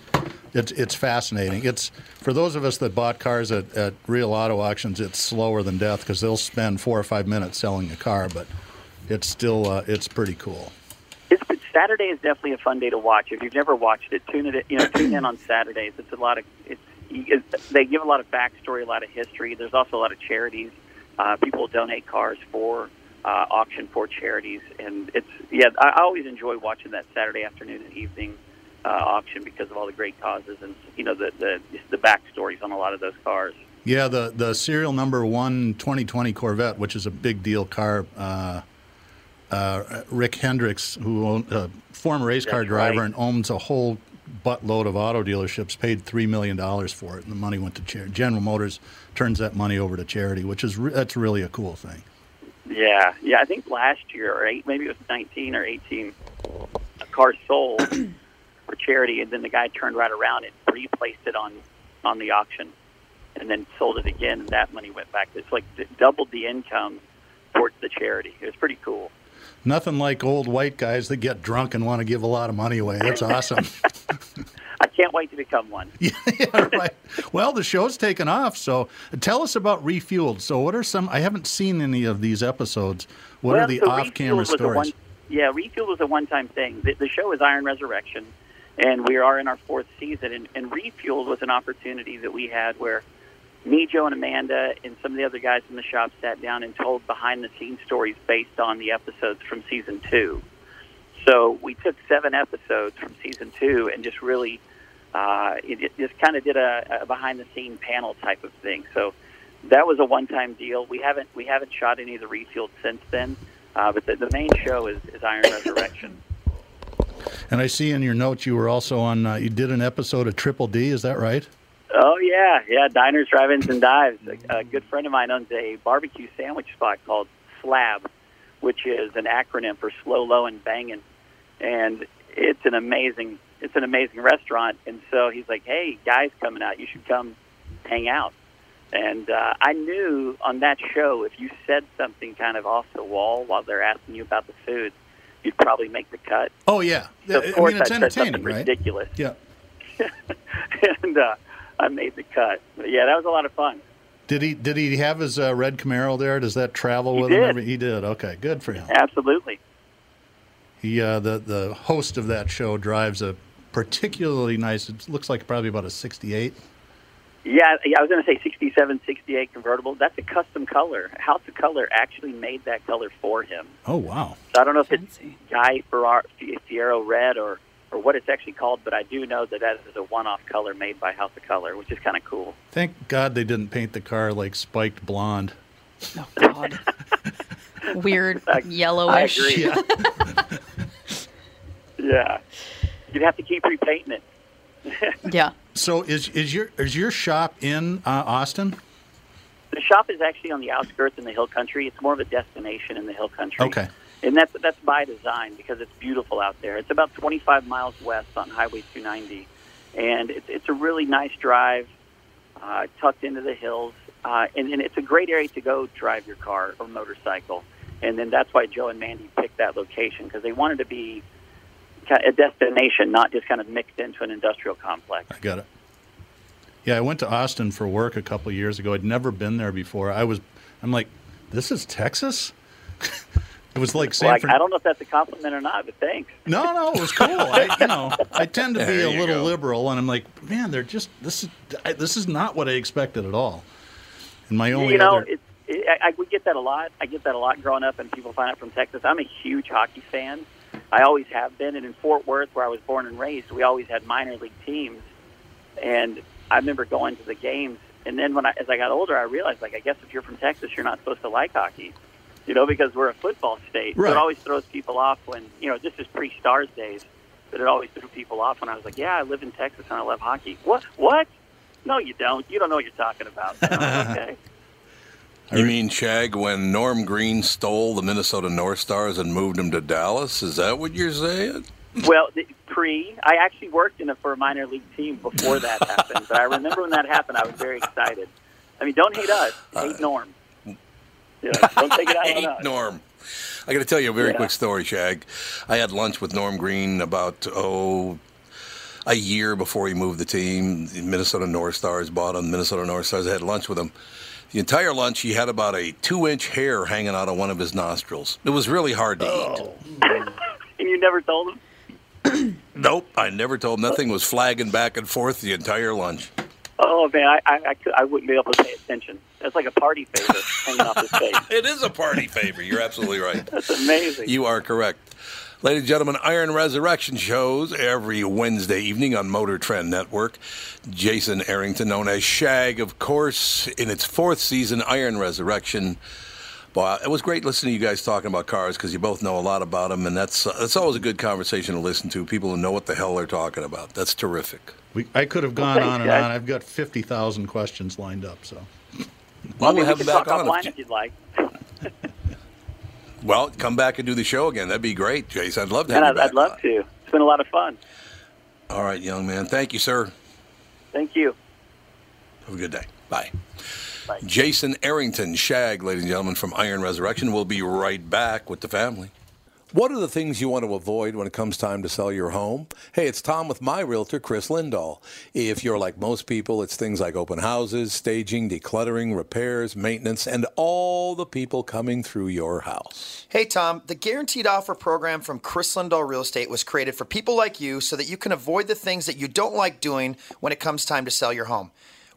Speaker 6: it's it's fascinating. It's for those of us that bought cars at, at real auto auctions. It's slower than death because they'll spend four or five minutes selling a car, but it's still uh, it's pretty cool.
Speaker 10: It's Saturday is definitely a fun day to watch. If you've never watched it, tune it. You know, tune in on Saturdays. It's a lot of it's. they give a lot of backstory, a lot of history. There's also a lot of charities. Uh, people donate cars for uh, auction for charities, and it's yeah. I always enjoy watching that Saturday afternoon and evening uh, auction because of all the great causes and you know the the the backstories on a lot of those cars.
Speaker 6: Yeah, the the serial number one 2020 Corvette, which is a big deal car. Uh, uh, Rick Hendricks, who owned, uh, former race car
Speaker 10: That's
Speaker 6: driver
Speaker 10: right.
Speaker 6: and owns a whole buttload of auto dealerships, paid three million dollars for it, and the money went to charity. General Motors turns that money over to charity, which is re- that's really a cool thing.
Speaker 10: Yeah, yeah. I think last year, or eight, maybe it was 19 or 18, a car sold for charity, and then the guy turned right around and replaced it on on the auction, and then sold it again, and that money went back. It's like it doubled the income towards the charity. It was pretty cool.
Speaker 6: Nothing like old white guys that get drunk and want to give a lot of money away. That's awesome.
Speaker 10: I can't wait to become one.
Speaker 6: yeah, right. Well, the show's taken off, so tell us about Refueled. So, what are some? I haven't seen any of these episodes. What
Speaker 10: well,
Speaker 6: are the
Speaker 10: so
Speaker 6: off-camera
Speaker 10: Refueled
Speaker 6: stories?
Speaker 10: One, yeah, Refuel was a one-time thing. The, the show is Iron Resurrection, and we are in our fourth season. And, and Refueled was an opportunity that we had where me, Joe, and Amanda, and some of the other guys in the shop sat down and told behind-the-scenes stories based on the episodes from season two. So we took seven episodes from season two and just really, uh, it, it just kind of did a, a behind-the-scene panel type of thing. So that was a one-time deal. We haven't we haven't shot any of the refueled since then, uh, but the, the main show is, is Iron Resurrection.
Speaker 6: And I see in your notes you were also on. Uh, you did an episode of Triple D. Is that right?
Speaker 10: Oh yeah, yeah. Diners, drive-ins, and dives. A, a good friend of mine owns a barbecue sandwich spot called Slab, which is an acronym for slow, low, and banging. And it's an amazing, it's an amazing restaurant. And so he's like, "Hey, guys, coming out. You should come hang out." And uh, I knew on that show, if you said something kind of off the wall while they're asking you about the food, you'd probably make the cut.
Speaker 6: Oh yeah.
Speaker 10: So
Speaker 6: I
Speaker 10: of course,
Speaker 6: mean, it's
Speaker 10: I
Speaker 6: entertaining, right?
Speaker 10: ridiculous.
Speaker 6: Yeah.
Speaker 10: and uh, I made the cut. But yeah, that was a lot of fun.
Speaker 6: Did he did he have his uh, red Camaro there? Does that travel
Speaker 10: He
Speaker 6: with him?
Speaker 10: did.
Speaker 6: Every, he did. Okay, good for him.
Speaker 10: Absolutely.
Speaker 6: He uh, the the host of that show drives a particularly nice. It looks like probably about a '68.
Speaker 10: Yeah, yeah, I was going to say 67, 68 convertible. That's a custom color. House of Color actually made that color for him.
Speaker 6: Oh wow.
Speaker 10: So I don't know if it's Guy Ferrar, Fiero Red or, or what it's actually called, but I do know that that is a one-off color made by House of Color, which is kind of cool.
Speaker 6: Thank God they didn't paint the car like spiked blonde.
Speaker 7: Oh God. Weird yellowish.
Speaker 10: I agree. yeah. You'd have to keep repainting it.
Speaker 7: yeah.
Speaker 6: So is is your is your shop in uh, Austin?
Speaker 10: The shop is actually on the outskirts in the hill country. It's more of a destination in the hill country.
Speaker 6: Okay.
Speaker 10: And that's that's by design because it's beautiful out there. It's about 25 miles west on Highway 290, and it's it's a really nice drive, uh, tucked into the hills, uh, and, and it's a great area to go drive your car or motorcycle. And then that's why Joe and Mandy picked that location because they wanted to be a destination, not just kind of mixed into an industrial complex.
Speaker 6: I got it. Yeah, I went to Austin for work a couple of years ago. I'd never been there before. I was I'm like, this is Texas. it was like San
Speaker 10: Well, I,
Speaker 6: Fran-
Speaker 10: I don't know if that's a compliment or not, but thanks.
Speaker 6: No, no, it was cool. I, you know, I tend to be a little
Speaker 10: go.
Speaker 6: liberal, and I'm like, man, they're just this is I, this is not what I expected at all. And my only
Speaker 10: you know,
Speaker 6: other
Speaker 10: it's, it, I, I, we get that a lot. I get that a lot growing up, and people find out from Texas. I'm a huge hockey fan. I always have been, and in Fort Worth, where I was born and raised, we always had minor league teams. And I remember going to the games, and then when I, as I got older, I realized, like, I guess if you're from Texas, you're not supposed to like hockey, you know, because we're a football state. So it always throws people off when, you know, this is pre-Stars days, but it always threw people off when I was like, yeah, I live in Texas and I love hockey. What? What? No, you don't. You don't know what you're talking about. Okay.
Speaker 5: You mean Shag when Norm Green stole the Minnesota North Stars and moved them to Dallas? Is that what you're saying?
Speaker 10: Well, pre, I actually worked in a, for a minor league team before that happened. But I remember when that happened, I was very excited. I mean, don't hate us, uh, hate Norm. Yeah, don't take it out on
Speaker 5: Hate
Speaker 10: us.
Speaker 5: Norm. I got to tell you a very
Speaker 10: Yeah.
Speaker 5: quick story, Shag. I had lunch with Norm Green about oh a year before he moved the team. The Minnesota North Stars bought him. Minnesota North Stars. I had lunch with him. The entire lunch, he had about a two-inch hair hanging out of one of his nostrils. It was really hard to
Speaker 10: Oh. And you never told him?
Speaker 5: Nope, I never told. Nothing was flagging back and forth the entire lunch.
Speaker 10: Oh man, I I, I, could, I wouldn't be able to pay attention. That's like a party favor hanging off his face.
Speaker 5: It is a party favor. You're absolutely right.
Speaker 10: That's amazing.
Speaker 5: You are correct. Ladies and gentlemen, Iron Resurrection shows every Wednesday evening on Motor Trend Network. Jayson Arrington, known as Shag, of course, in its fourth season, Iron Resurrection. Well, it was great listening to you guys talking about cars because you both know a lot about them, and that's uh, that's always a good conversation to listen to. People who know what the hell they're talking about. That's terrific.
Speaker 6: we, I could have
Speaker 10: Well,
Speaker 6: gone
Speaker 10: thanks,
Speaker 6: on and
Speaker 10: guys.
Speaker 6: on. I've got fifty thousand questions lined up. So
Speaker 5: Well,
Speaker 10: I mean,
Speaker 5: we'll have
Speaker 10: can
Speaker 5: back on.
Speaker 10: offline
Speaker 5: If,
Speaker 10: if you'd like.
Speaker 5: well, come back and do the show again. That'd be great, Jayson. I'd love to have
Speaker 10: And
Speaker 5: you
Speaker 10: I'd,
Speaker 5: back.
Speaker 10: I'd love to. It's been a lot of fun.
Speaker 5: All right, young man. Thank you, sir.
Speaker 10: Thank you.
Speaker 5: Have a good day. Bye. Jayson Arrington, Shag, ladies and gentlemen, from Iron Resurrection. We'll be right back with the family. What are the things you want to avoid when it comes time to sell your home? Hey, it's Tom with my realtor, Chris Lindahl. If you're like most people, it's things like open houses, staging, decluttering, repairs, maintenance, and all the people coming through your house.
Speaker 11: Hey, Tom, the Guaranteed Offer program from Chris Lindahl Real Estate was created for people like you so that you can avoid the things that you don't like doing when it comes time to sell your home.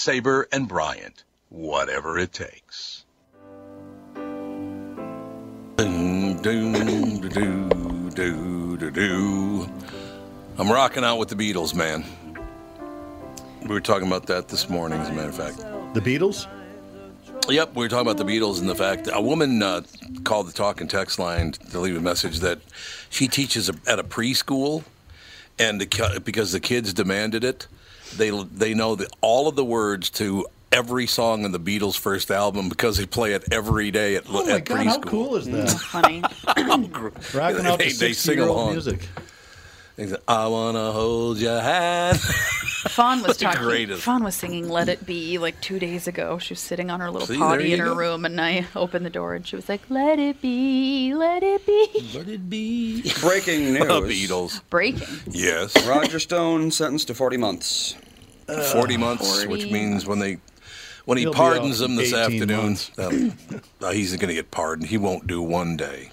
Speaker 5: Sabre and Bryant, whatever it takes. I'm rocking out with the Beatles, man. We were talking about that this morning, as a matter of fact.
Speaker 6: the Beatles.
Speaker 5: Yep, we were talking about the Beatles and the fact that a woman uh, called the talk and text line to leave a message that she teaches at a preschool, and the, because the kids demanded it, they they know the, all of the words to every song in the Beatles' first album because they play it every day at,
Speaker 6: Oh my
Speaker 5: at
Speaker 6: God,
Speaker 5: preschool.
Speaker 6: how cool is that?
Speaker 7: Mm, funny.
Speaker 6: Rocking out
Speaker 5: They-
Speaker 6: to
Speaker 5: they sing along.
Speaker 6: music.
Speaker 5: They say, I wanna hold your hand.
Speaker 7: Fawn was talking.
Speaker 5: greatest.
Speaker 7: Fawn was singing "Let It Be" like two days ago. She was sitting on her little
Speaker 5: See,
Speaker 7: potty in her
Speaker 5: go.
Speaker 7: room, and I opened the door, and she was like, "Let it be, let it be."
Speaker 5: Let it be.
Speaker 2: Breaking news.
Speaker 5: The Beatles.
Speaker 7: Breaking.
Speaker 5: Yes.
Speaker 2: Roger Stone sentenced to 40 months.
Speaker 5: 40 months,
Speaker 7: 40
Speaker 5: which means when they when he
Speaker 6: He'll
Speaker 5: pardons
Speaker 6: out
Speaker 5: them this afternoon, um, uh, he's going to get pardoned. He won't do one day.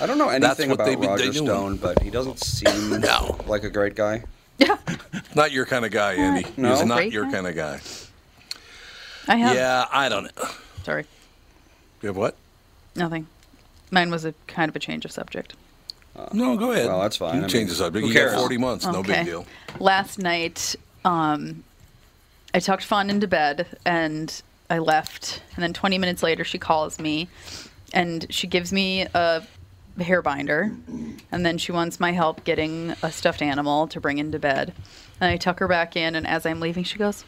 Speaker 2: I don't know anything about Roger. Stone, but he doesn't seem like a great guy.
Speaker 5: Not your kind of guy, Andy.
Speaker 2: No?
Speaker 5: He's not your kind of guy.
Speaker 7: I have.
Speaker 5: Yeah, I don't know.
Speaker 7: Sorry,
Speaker 5: You have what?
Speaker 7: nothing. Mine was a kind of a change of subject.
Speaker 5: No, go ahead.
Speaker 2: Well, that's fine.
Speaker 5: You
Speaker 2: I mean,
Speaker 5: change the subject.
Speaker 2: who
Speaker 5: You
Speaker 2: cares?
Speaker 5: got 40 months. No big deal.
Speaker 7: Last night, um, I tucked Fawn into bed and I left. And then 20 minutes later, she calls me and she gives me a hair binder. And then she wants my help getting a stuffed animal to bring into bed. And I tuck her back in. And as I'm leaving, she goes,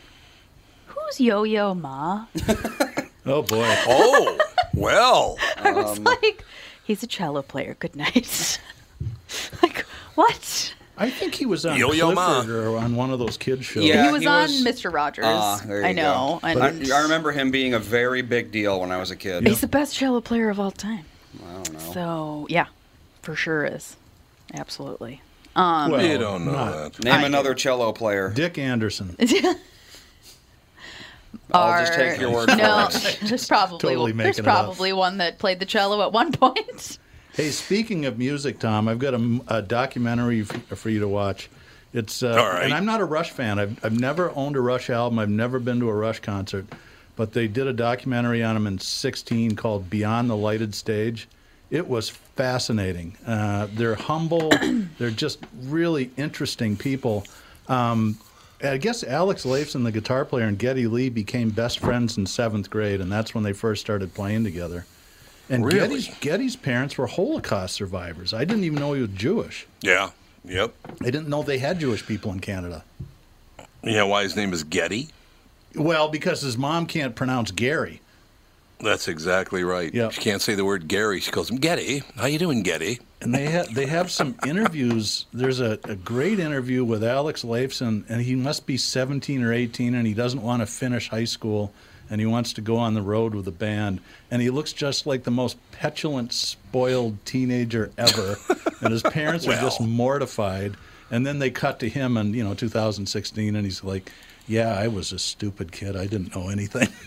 Speaker 7: Who's Yo Yo Ma?
Speaker 6: Oh boy.
Speaker 5: Oh, well.
Speaker 7: I was um, like, He's a cello player. Good night. like, what?
Speaker 6: I think he was on
Speaker 5: Yo-Yo Ma.
Speaker 6: Clifford or on one of those kids shows.
Speaker 2: Yeah,
Speaker 7: he was
Speaker 2: he
Speaker 7: on
Speaker 2: was-
Speaker 7: Mr. Rogers.
Speaker 2: Ah, there you
Speaker 7: I know.
Speaker 2: Go.
Speaker 7: And
Speaker 2: I, I remember him being a very big deal when I was a kid.
Speaker 7: He's the best cello player of all time.
Speaker 2: I don't know.
Speaker 7: So yeah, for sure is. Absolutely. Um,
Speaker 6: Well,
Speaker 5: you don't know
Speaker 6: not-
Speaker 5: that.
Speaker 2: Name
Speaker 7: I-
Speaker 2: another cello player.
Speaker 6: Dick Anderson.
Speaker 2: I'll just take your word
Speaker 7: no,
Speaker 2: for it.
Speaker 7: there's probably
Speaker 6: Totally
Speaker 7: there's
Speaker 6: making it up.
Speaker 7: probably one that played the cello at one point.
Speaker 6: Hey, speaking of music, Tom, I've got a, a documentary f- for you to watch. It's uh,
Speaker 5: All right.
Speaker 6: and I'm not a Rush fan. I've I've never owned a Rush album. I've never been to a Rush concert, but they did a documentary on them in '16 called Beyond the Lighted Stage. It was fascinating. Uh, they're humble. they're just really interesting people. Um, I guess Alex Lifeson, the guitar player, and Geddy Lee became best friends in seventh grade, and that's when they first started playing together. And
Speaker 5: Really?
Speaker 6: Geddy's, Geddy's parents were Holocaust survivors. I didn't even know he was Jewish.
Speaker 5: Yeah. Yep.
Speaker 6: I didn't know they had Jewish people in Canada.
Speaker 5: Yeah, why his name is Geddy?
Speaker 6: Well, because his mom can't pronounce Gary.
Speaker 5: That's exactly right.
Speaker 6: Yep.
Speaker 5: She can't say the word Gary. She calls him Geddy. How you doing, Geddy?
Speaker 6: And they ha- they have some interviews. There's a, a great interview with Alex Lifeson, and he must be 17 or 18, and he doesn't want to finish high school, and he wants to go on the road with a band. And he looks just like the most petulant, spoiled teenager ever. and his parents are just mortified. And then they cut to him in you know 2016, and he's like, "Yeah, I was a stupid kid. I didn't know anything."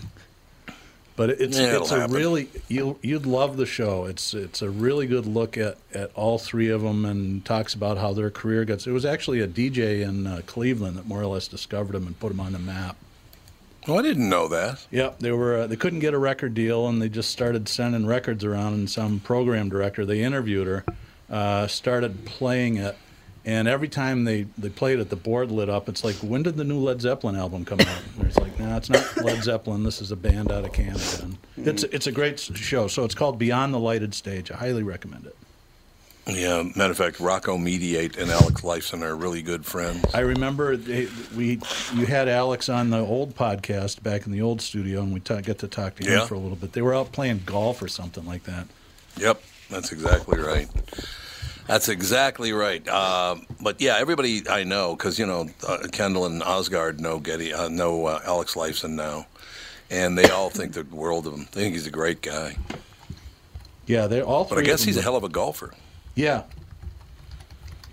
Speaker 6: But it's
Speaker 5: Yeah,
Speaker 6: it's a
Speaker 5: happen.
Speaker 6: really you you'd love the show. It's it's a really good look at, at all three of them and talks about how their career gets. It was actually a DJ in uh, Cleveland that more or less discovered them and put them on the map.
Speaker 5: Oh, I didn't know that.
Speaker 6: Yep, they were uh, they couldn't get a record deal and they just started sending records around. And some program director they interviewed her uh, started playing it. And every time they, they played it, the board lit up. It's like, when did the new Led Zeppelin album come out? And it's like, no, it's not Led Zeppelin. This is a band out of Canada. And it's it's a great show. So it's called Beyond the Lighted Stage. I highly recommend it.
Speaker 5: Yeah, matter of fact, Rocco Mediate and Alex Lifeson are really good friends.
Speaker 6: I remember they, we you had Alex on the old podcast back in the old studio, and we ta- get to talk to him
Speaker 5: Yeah.
Speaker 6: for a little bit. They were out playing golf or something like that.
Speaker 5: Yep, that's exactly right. That's exactly right. Um, but yeah, everybody I know, because you know uh, Kendall and Osgard know Geddy, uh, know uh, Alex Lifeson now, and they all think the world of him. They think he's a great guy.
Speaker 6: Yeah, they're all
Speaker 5: But. I guess he's a hell of a golfer.
Speaker 6: Yeah.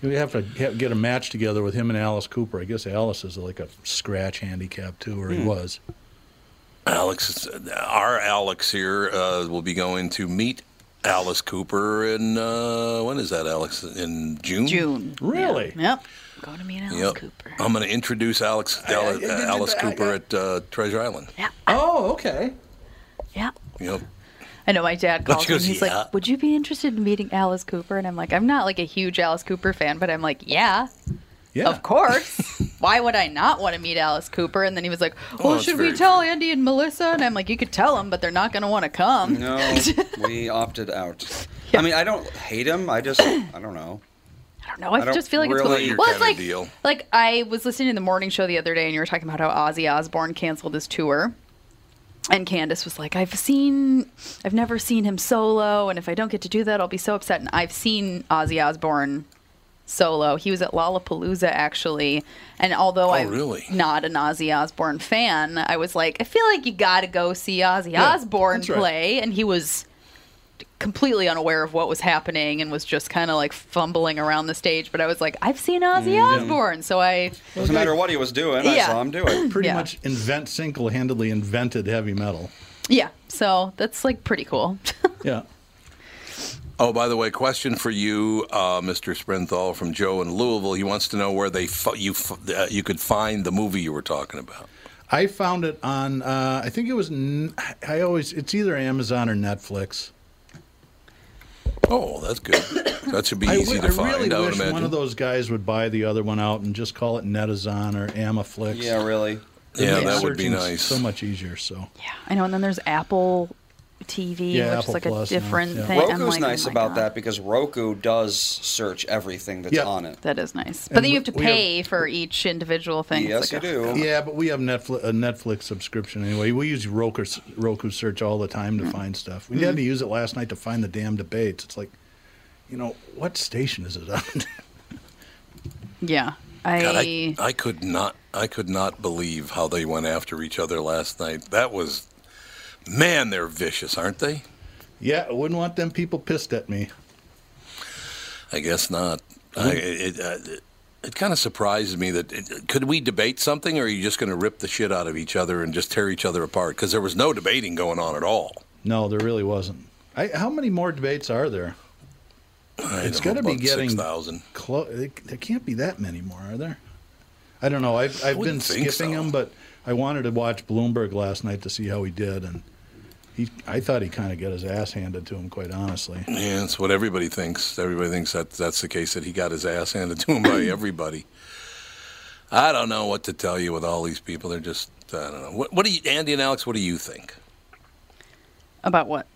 Speaker 6: We have to get a match together with him and Alice Cooper. I guess Alice is like a scratch handicap too, or he
Speaker 5: Hmm.
Speaker 6: was.
Speaker 5: Alex, our Alex here uh, will be going to meet Alice Cooper in uh, when is that, Alex? In June.
Speaker 7: June.
Speaker 6: Really? Yeah.
Speaker 7: Yep. Go to meet Alice
Speaker 5: Yep.
Speaker 7: Cooper.
Speaker 5: I'm going to introduce Alex Al- Alice Cooper at uh, Treasure Island.
Speaker 7: Yeah.
Speaker 6: Oh, okay.
Speaker 7: Yeah.
Speaker 5: Yep.
Speaker 7: I know my dad
Speaker 5: But
Speaker 7: calls
Speaker 5: she
Speaker 7: me. He's
Speaker 5: "Yeah."
Speaker 7: like, "Would you be interested in meeting Alice Cooper?" And I'm like, "I'm not like a huge Alice Cooper fan, but I'm like, yeah,
Speaker 6: Yeah.
Speaker 7: of course. Why would I not want to meet Alice Cooper?" And then he was like,
Speaker 2: Oh,
Speaker 7: "Well,
Speaker 2: that's
Speaker 7: should we tell Andy and Melissa?" And I'm like, "You could tell them, but they're not going to want to come."
Speaker 2: No, we opted out. I mean, I don't hate him. I just, I don't know.
Speaker 7: I don't know. I,
Speaker 2: I don't
Speaker 7: just feel like
Speaker 2: really-
Speaker 7: it's
Speaker 2: Your
Speaker 7: well, it's like
Speaker 5: deal.
Speaker 7: like I was listening to the morning show the other day, and you were talking about how Ozzy Osbourne canceled his tour. And Candace was like, I've seen, I've never seen him solo, and if I don't get to do that, I'll be so upset. And I've seen Ozzy Osbourne solo. He was at Lollapalooza actually, and although
Speaker 5: Oh,
Speaker 7: I'm
Speaker 5: really?
Speaker 7: not an Ozzy Osbourne fan, I was like, I feel like you got to go see Ozzy
Speaker 6: Yeah,
Speaker 7: Osbourne
Speaker 6: that's right.
Speaker 7: play, and he was completely unaware of what was happening and was just kind of like fumbling around the stage. But I was like, I've seen Ozzy
Speaker 2: Mhm.
Speaker 7: Osbourne, so I
Speaker 2: Doesn't matter what he was doing. I saw him do it.
Speaker 6: Pretty
Speaker 7: Yeah.
Speaker 6: much invent single-handedly invented heavy metal.
Speaker 7: yeah. So that's like pretty cool.
Speaker 6: Yeah.
Speaker 5: Oh, by the way, question for you, uh, Mr. Sprinthal from Joe in Louisville. He wants to know where they fu- you fu- uh, you could find the movie you were talking about.
Speaker 6: I found it on. Uh, I think it was. N- I always. It's either Amazon or Netflix.
Speaker 5: Oh, that's good. That should be easy
Speaker 6: wi-
Speaker 5: to
Speaker 6: I
Speaker 5: find.
Speaker 6: really
Speaker 5: I would
Speaker 6: wish
Speaker 5: imagine.
Speaker 6: one of those guys would buy the other one out and just call it Netazon or Amaflix.
Speaker 2: Yeah, really.
Speaker 6: It
Speaker 5: Yeah, that would be nice.
Speaker 6: So much easier. So yeah,
Speaker 7: I know. And then there's Apple TV,
Speaker 6: Yeah,
Speaker 7: which
Speaker 6: Apple
Speaker 7: is like
Speaker 6: Plus
Speaker 7: a
Speaker 6: now,
Speaker 7: different
Speaker 6: yeah.
Speaker 7: thing.
Speaker 2: Roku's
Speaker 7: like,
Speaker 2: nice
Speaker 7: oh
Speaker 2: about
Speaker 7: God.
Speaker 2: that because Roku does search everything that's
Speaker 6: Yeah.
Speaker 2: on it.
Speaker 7: That is nice.
Speaker 6: And
Speaker 7: But then you have to
Speaker 6: we have-
Speaker 7: pay for each individual thing.
Speaker 2: Yes,
Speaker 7: like,
Speaker 2: you
Speaker 7: oh,
Speaker 2: do.
Speaker 6: Yeah, but we have Netflix, a Netflix subscription anyway. We use Roku, Roku search all the time to
Speaker 7: Mm.
Speaker 6: find stuff. We had to use it last night to find the damn debates. It's like, you know, what station is it on?
Speaker 7: Yeah. I,
Speaker 5: God, I, I could not I could not believe how they went after each other last night. That was man, they're vicious, aren't they?
Speaker 6: yeah, I wouldn't want them people pissed at me.
Speaker 5: I guess not. I, it uh, it, it kind of surprised me that it, could we debate something, or are you just going to rip the shit out of each other and just tear each other apart? Because there was no debating going on at all.
Speaker 6: No, there really wasn't. I, how many more debates are there?
Speaker 5: I
Speaker 6: it's got to be getting
Speaker 5: 6,000.
Speaker 6: close. There can't be that many more, are there? I don't know. I've I've been skipping
Speaker 5: so.
Speaker 6: them, but I wanted to watch Bloomberg last night to see how he did, and he I thought he kind of got his ass handed to him, quite honestly.
Speaker 5: Yeah, it's what everybody thinks. Everybody thinks that that's the case that he got his ass handed to him by everybody. I don't know what to tell you with all these people. They're just I don't know. What, what do you, Andy and Alex? What do you think?
Speaker 7: about what?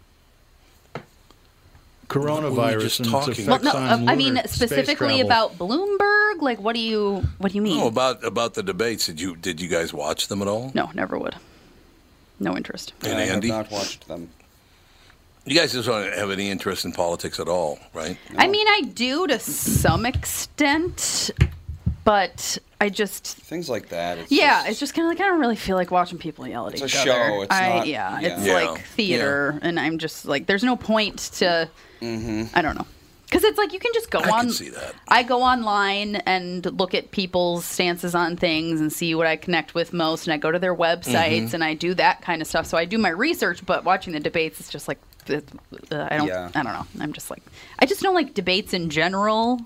Speaker 6: Coronavirus
Speaker 5: just
Speaker 6: and its
Speaker 5: talking.
Speaker 6: effects
Speaker 7: Well, no,
Speaker 6: on
Speaker 7: uh, I mean
Speaker 6: lunar space
Speaker 7: specifically about Bloomberg. Like, what do you what do you mean?
Speaker 5: Oh, about about the debates. Did you did you guys watch them at all?
Speaker 7: no, never would. No interest.
Speaker 5: And
Speaker 2: I
Speaker 5: Andy,
Speaker 2: have not watched them.
Speaker 5: you guys just don't have any interest in politics at all, right?
Speaker 7: I mean, I do to some extent, but I just
Speaker 2: Things like that. It's
Speaker 7: yeah,
Speaker 2: just-
Speaker 7: it's just kind of like I don't really feel like watching people yell at each other.
Speaker 2: It's a show,
Speaker 7: other.
Speaker 2: it's
Speaker 7: I
Speaker 2: not-
Speaker 7: yeah,
Speaker 2: yeah.
Speaker 7: it's
Speaker 5: Yeah.
Speaker 7: like theater, and I'm just like, there's no point to.
Speaker 2: Mhm.
Speaker 7: I don't know. Because it's like you can just go
Speaker 5: I
Speaker 7: on.
Speaker 5: can see that.
Speaker 7: I go online and look at people's stances on things and see what I connect with most, and I go to their websites
Speaker 5: Mhm.
Speaker 7: and I do that kind of stuff. So I do my research, but watching the debates, it's just like uh, I don't.
Speaker 2: Yeah.
Speaker 7: I don't know. I'm just like I just don't like debates in general.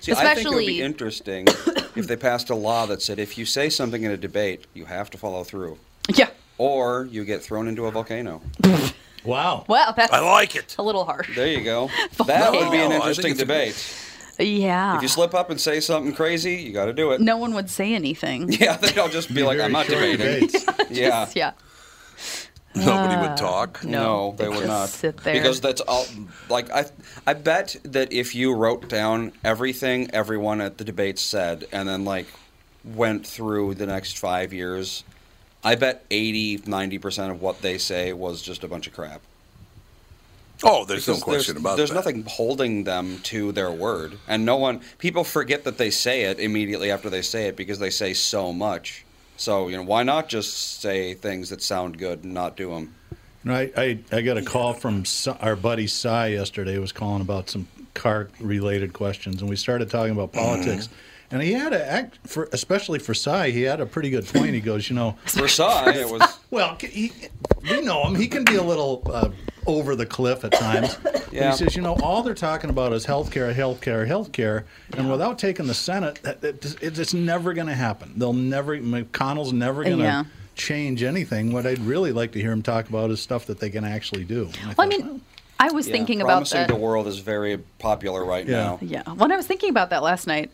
Speaker 2: See, I think it would be interesting if they passed a law that said if you say something in a debate, you have to follow through,
Speaker 7: Yeah.
Speaker 2: or you get thrown into a volcano.
Speaker 6: Wow.
Speaker 7: Well, that's
Speaker 5: I like it.
Speaker 7: a little harsh.
Speaker 2: There you go. That would be an
Speaker 5: No, I think
Speaker 2: interesting debate.
Speaker 7: Yeah.
Speaker 2: If you slip up and say something crazy, you got to do it.
Speaker 7: no one would say anything.
Speaker 2: Yeah, they'll just be like, "I'm not
Speaker 6: short
Speaker 2: debating." yeah.
Speaker 7: Just- yeah.
Speaker 5: Nobody
Speaker 7: Uh,
Speaker 5: would talk.
Speaker 2: No, they
Speaker 7: they
Speaker 2: would
Speaker 7: just
Speaker 2: not.
Speaker 7: sit there.
Speaker 2: Because that's all. Like I, I bet that if you wrote down everything everyone at the debate said, and then like went through the next five years, I bet 80, 90 percent of what they say was just a bunch of crap.
Speaker 5: Oh, there's no question
Speaker 2: there's,
Speaker 5: about
Speaker 2: There's
Speaker 5: that.
Speaker 2: nothing holding them to their word, and no one. People forget that they say it immediately after they say it because they say so much. So you know, why not just say things that sound good and not do them?
Speaker 6: No, I, I, I got a call from our buddy Cy yesterday. Was calling about some car related questions, and we started talking about politics. Mm-hmm. And he had a, act for, especially for Cy, he had a pretty good point. He goes, you know,
Speaker 2: For Cy, it was
Speaker 6: well, he, we know him. He can be a little uh, over the cliff at times.
Speaker 2: Yeah.
Speaker 6: he says, you know, all they're talking about is healthcare, healthcare, healthcare, and without taking the Senate, that, that, it's it's never going to happen. They'll never. McConnell's never going to
Speaker 7: Yeah.
Speaker 6: change anything. What I'd really like to hear him talk about is stuff that they can actually do. I
Speaker 7: Well, I
Speaker 6: thought,
Speaker 7: mean, I was
Speaker 2: yeah,
Speaker 7: thinking about
Speaker 2: promising
Speaker 7: that.
Speaker 2: the world is very popular right
Speaker 6: Yeah.
Speaker 2: now.
Speaker 7: Yeah. When I was thinking about that last night,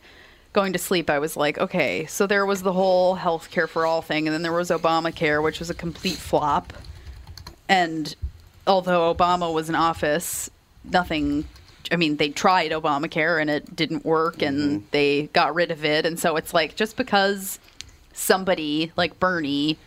Speaker 7: going to sleep, I was like, okay, so there was the whole health care for all thing, and then there was Obamacare, which was a complete flop. And although Obama was in office, nothing. I mean, they tried Obamacare and it didn't work, and mm-hmm. they got rid of it. And so it's like just because somebody like Bernie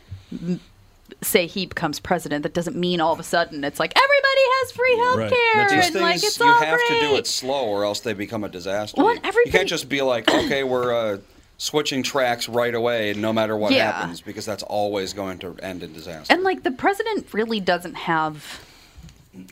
Speaker 7: say he becomes president, that doesn't mean all of a sudden it's like everybody has free health
Speaker 6: Right.
Speaker 7: care
Speaker 6: That's
Speaker 2: These
Speaker 7: and like
Speaker 2: things
Speaker 7: it's
Speaker 2: you
Speaker 7: all
Speaker 2: have to do it slow, or else they become a disaster.
Speaker 7: Well,
Speaker 2: You- you can't just be like, okay, we're uh, switching tracks right away, no matter what
Speaker 7: Yeah.
Speaker 2: happens, because that's always going to end in disaster.
Speaker 7: And like the president really doesn't have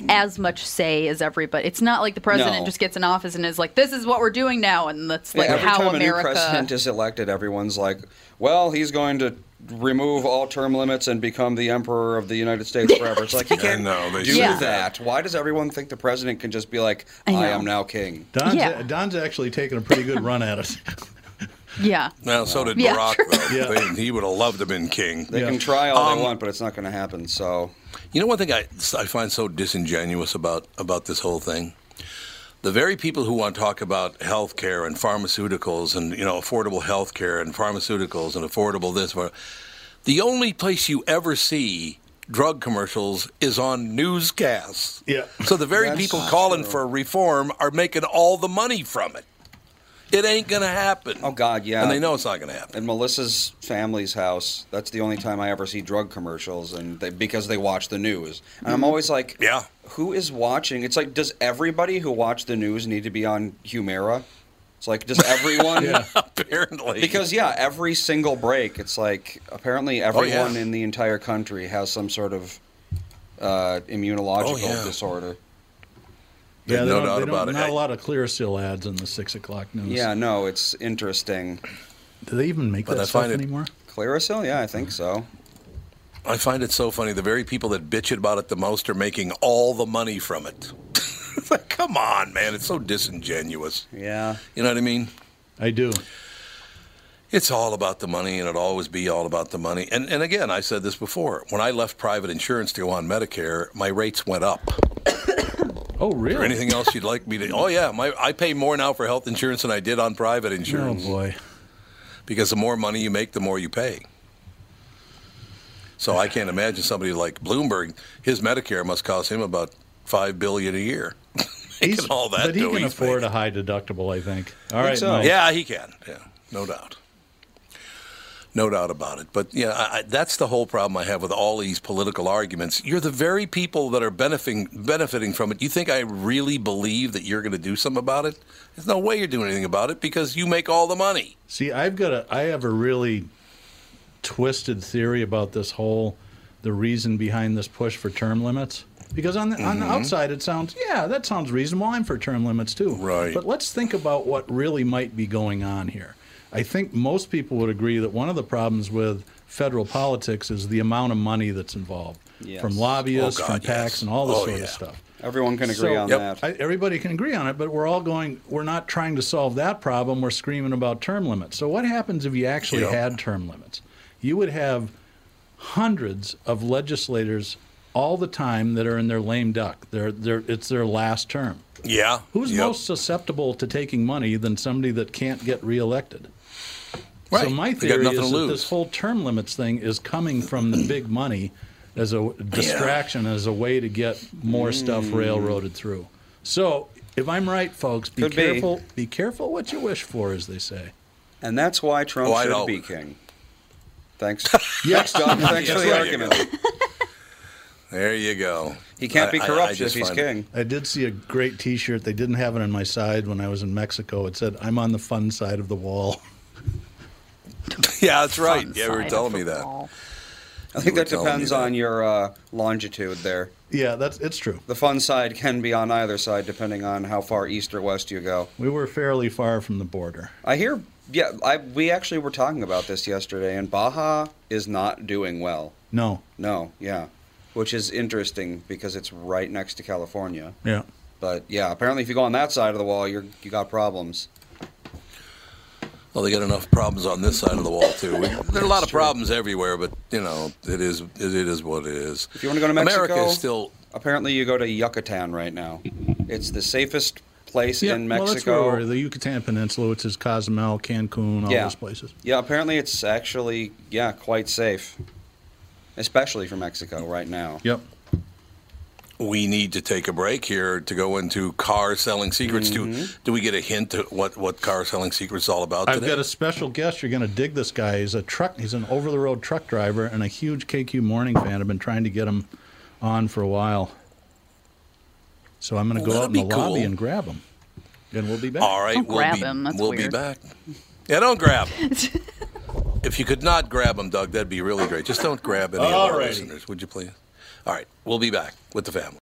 Speaker 7: as much say as everybody. It's not like the president
Speaker 2: No.
Speaker 7: just gets in office and is like, "This is what we're doing now," and that's like
Speaker 2: Yeah, every
Speaker 7: how
Speaker 2: time a new president is elected, everyone's like, "Well, he's going to remove all term limits and become the emperor of the United States forever." It's like he
Speaker 5: I
Speaker 2: can't
Speaker 5: know, they
Speaker 2: do
Speaker 5: should.
Speaker 2: that. Why does everyone think the president can just be like,
Speaker 7: I
Speaker 2: "I, am now king"?
Speaker 6: Don's,
Speaker 7: Yeah.
Speaker 6: Don's actually taking a pretty good run at it.
Speaker 7: yeah.
Speaker 5: Well, so did
Speaker 7: Yeah,
Speaker 5: Barack, though.
Speaker 6: Yeah.
Speaker 5: They- he would have loved to have been king.
Speaker 2: They
Speaker 6: Yeah.
Speaker 2: can try all
Speaker 5: Um,
Speaker 2: they want, but it's not going to happen. So
Speaker 5: You know one thing I, I find so disingenuous about, about this whole thing? The very people who want to talk about health care and pharmaceuticals and you know affordable health care and pharmaceuticals and affordable this, the only place you ever see drug commercials is on newscasts.
Speaker 6: Yeah.
Speaker 5: So the very
Speaker 2: That's
Speaker 5: people calling
Speaker 2: true.
Speaker 5: for reform are making all the money from it. It ain't gonna happen.
Speaker 2: Oh God, yeah.
Speaker 5: And they know it's not gonna happen.
Speaker 2: In Melissa's family's house, that's the only time I ever see drug commercials, and they, because they watch the news. And I'm mm-hmm. always like,
Speaker 5: Yeah.
Speaker 2: Who is watching? It's like, does everybody who watch the news need to be on Humira? It's like, does everyone?
Speaker 5: Apparently.
Speaker 2: Because yeah, every single break, it's like apparently everyone
Speaker 5: yeah.
Speaker 2: in the entire country has some sort of uh, immunological
Speaker 5: Oh, yeah.
Speaker 2: disorder.
Speaker 6: Yeah, they
Speaker 5: no
Speaker 6: don't,
Speaker 5: doubt
Speaker 6: they
Speaker 5: about it.
Speaker 6: Not
Speaker 5: I-
Speaker 6: a lot of Clearasil ads in the six o'clock news.
Speaker 2: Yeah, no, it's interesting.
Speaker 6: Do they even make
Speaker 5: But
Speaker 6: that
Speaker 5: I
Speaker 6: stuff
Speaker 5: find it-
Speaker 6: anymore?
Speaker 2: Clearasil, yeah, I think so.
Speaker 5: I find it so funny. The very people that bitch about it the most are making all the money from it. Like, come on, man. It's so disingenuous.
Speaker 2: Yeah.
Speaker 5: You know what I mean?
Speaker 6: I do.
Speaker 5: It's all about the money, and it'll always be all about the money. And, and again, I said this before. When I left private insurance to go on Medicare, my rates went up.
Speaker 6: Oh, really?
Speaker 5: Or
Speaker 6: really?
Speaker 5: anything else you'd like me to? Oh yeah, my I pay more now for health insurance than I did on private insurance.
Speaker 6: Oh boy.
Speaker 5: Because the more money you make, the more you pay. So I can't imagine somebody like Bloomberg. His Medicare must cost him about five billion a year. Making
Speaker 6: He's-
Speaker 5: all that
Speaker 6: but he can afford
Speaker 5: making.
Speaker 6: a high deductible, I think. All
Speaker 2: Think
Speaker 6: right,
Speaker 2: so.
Speaker 5: Yeah, he can. Yeah, no doubt. No doubt about it. But yeah, I, I, that's the whole problem I have with all these political arguments. You're the very people that are benefiting benefiting from it. You think I really believe that you're going to do something about it? There's no way you're doing anything about it because you make all the money.
Speaker 6: See, I've got a, I have a really twisted theory about this whole, the reason behind this push for term limits. Because on the, on the
Speaker 5: Mm-hmm.
Speaker 6: outside, it sounds, yeah, that sounds reasonable. I'm for term limits too.
Speaker 5: Right.
Speaker 6: But let's think about what really might be going on here. I think most people would agree that one of the problems with federal politics is the amount of money that's involved
Speaker 2: Yes.
Speaker 6: from lobbyists,
Speaker 5: Oh,
Speaker 6: from
Speaker 5: God,
Speaker 6: PACs,
Speaker 5: yes.
Speaker 6: and all this
Speaker 5: Oh,
Speaker 6: sort
Speaker 5: yeah.
Speaker 6: of stuff.
Speaker 2: Everyone can agree
Speaker 6: So-
Speaker 2: on
Speaker 5: Yep.
Speaker 2: that.
Speaker 6: I, everybody can agree on it, but we're all going. We're not trying to solve that problem. We're screaming about term limits. So what happens if you actually
Speaker 5: Yep.
Speaker 6: had term limits? You would have hundreds of legislators all the time that are in their lame duck. They're, they're, it's their last term.
Speaker 5: Yeah.
Speaker 6: Who's
Speaker 5: Yep.
Speaker 6: most susceptible to taking money than somebody that can't get reelected?
Speaker 5: Right. So my
Speaker 6: theory is that this whole term limits thing is coming from the big money as a distraction, as a way to get more stuff
Speaker 5: Mm.
Speaker 6: railroaded through. So if I'm right, folks, be
Speaker 2: Could
Speaker 6: careful. Be. careful what you wish for, as they say.
Speaker 2: And that's why Trump
Speaker 5: Oh,
Speaker 2: should be king. Thanks.
Speaker 6: Yes,
Speaker 2: Doug, thanks for the
Speaker 5: There you
Speaker 2: argument.
Speaker 5: There you go.
Speaker 2: He can't be
Speaker 5: I- I- I
Speaker 2: corrupt if he's
Speaker 5: find it-
Speaker 2: king.
Speaker 6: I did see a great T-shirt. They didn't have it on my side when I was in Mexico. It said, "I'm on the fun side of the wall."
Speaker 5: Yeah, that's right.
Speaker 7: Fun
Speaker 5: Yeah, you were
Speaker 7: side
Speaker 5: telling me that.
Speaker 7: wall.
Speaker 2: I think that
Speaker 5: telling me
Speaker 2: depends
Speaker 5: that.
Speaker 2: on your uh, longitude there.
Speaker 6: Yeah, that's it's true.
Speaker 2: The fun side can be on either side depending on how far east or west you go.
Speaker 6: We were fairly far from the border.
Speaker 2: I hear, yeah, I, we actually were talking about this yesterday, and Baja is not doing well.
Speaker 6: No,
Speaker 2: No, yeah. Which is interesting because it's right next to California.
Speaker 6: yeah.
Speaker 2: But yeah, apparently if you go on that side of the wall, you're you got problems.
Speaker 5: Well, they got enough problems on this side of the wall too. We, there are a lot of problems everywhere, but you know, it is it, it is what it is.
Speaker 2: If you want to go to Mexico,
Speaker 5: America is still
Speaker 2: apparently you go to Yucatan right now. It's the safest place
Speaker 6: Yeah,
Speaker 2: in
Speaker 6: well, that's
Speaker 2: Mexico.
Speaker 6: where we're, the Yucatan Peninsula, which is Cozumel, Cancun, all
Speaker 2: Yeah.
Speaker 6: those places.
Speaker 2: Yeah, apparently it's actually yeah quite safe, especially for Mexico right now.
Speaker 6: Yep.
Speaker 5: we need to take a break here to go into car selling secrets. Do mm-hmm. do we get a hint at what what car selling secrets is all about
Speaker 6: I've
Speaker 5: today?
Speaker 6: got a special guest. You're going to dig this guy. He's a truck. He's an over-the-road truck driver and a huge KQ Morning fan. I've been trying to get him on for a while. So I'm going to
Speaker 5: Well,
Speaker 6: go out in the
Speaker 5: be
Speaker 6: lobby and grab them, And we'll be back.
Speaker 5: all right,
Speaker 7: Don't
Speaker 5: we'll
Speaker 7: grab
Speaker 5: be
Speaker 7: him, that's
Speaker 5: we'll be
Speaker 7: weird.
Speaker 5: back. Yeah, don't grab him. if you could not grab them, Doug, that'd be really great. Just don't grab any of our
Speaker 6: Alrighty.
Speaker 5: listeners, would you please? All right, we'll be back with the family.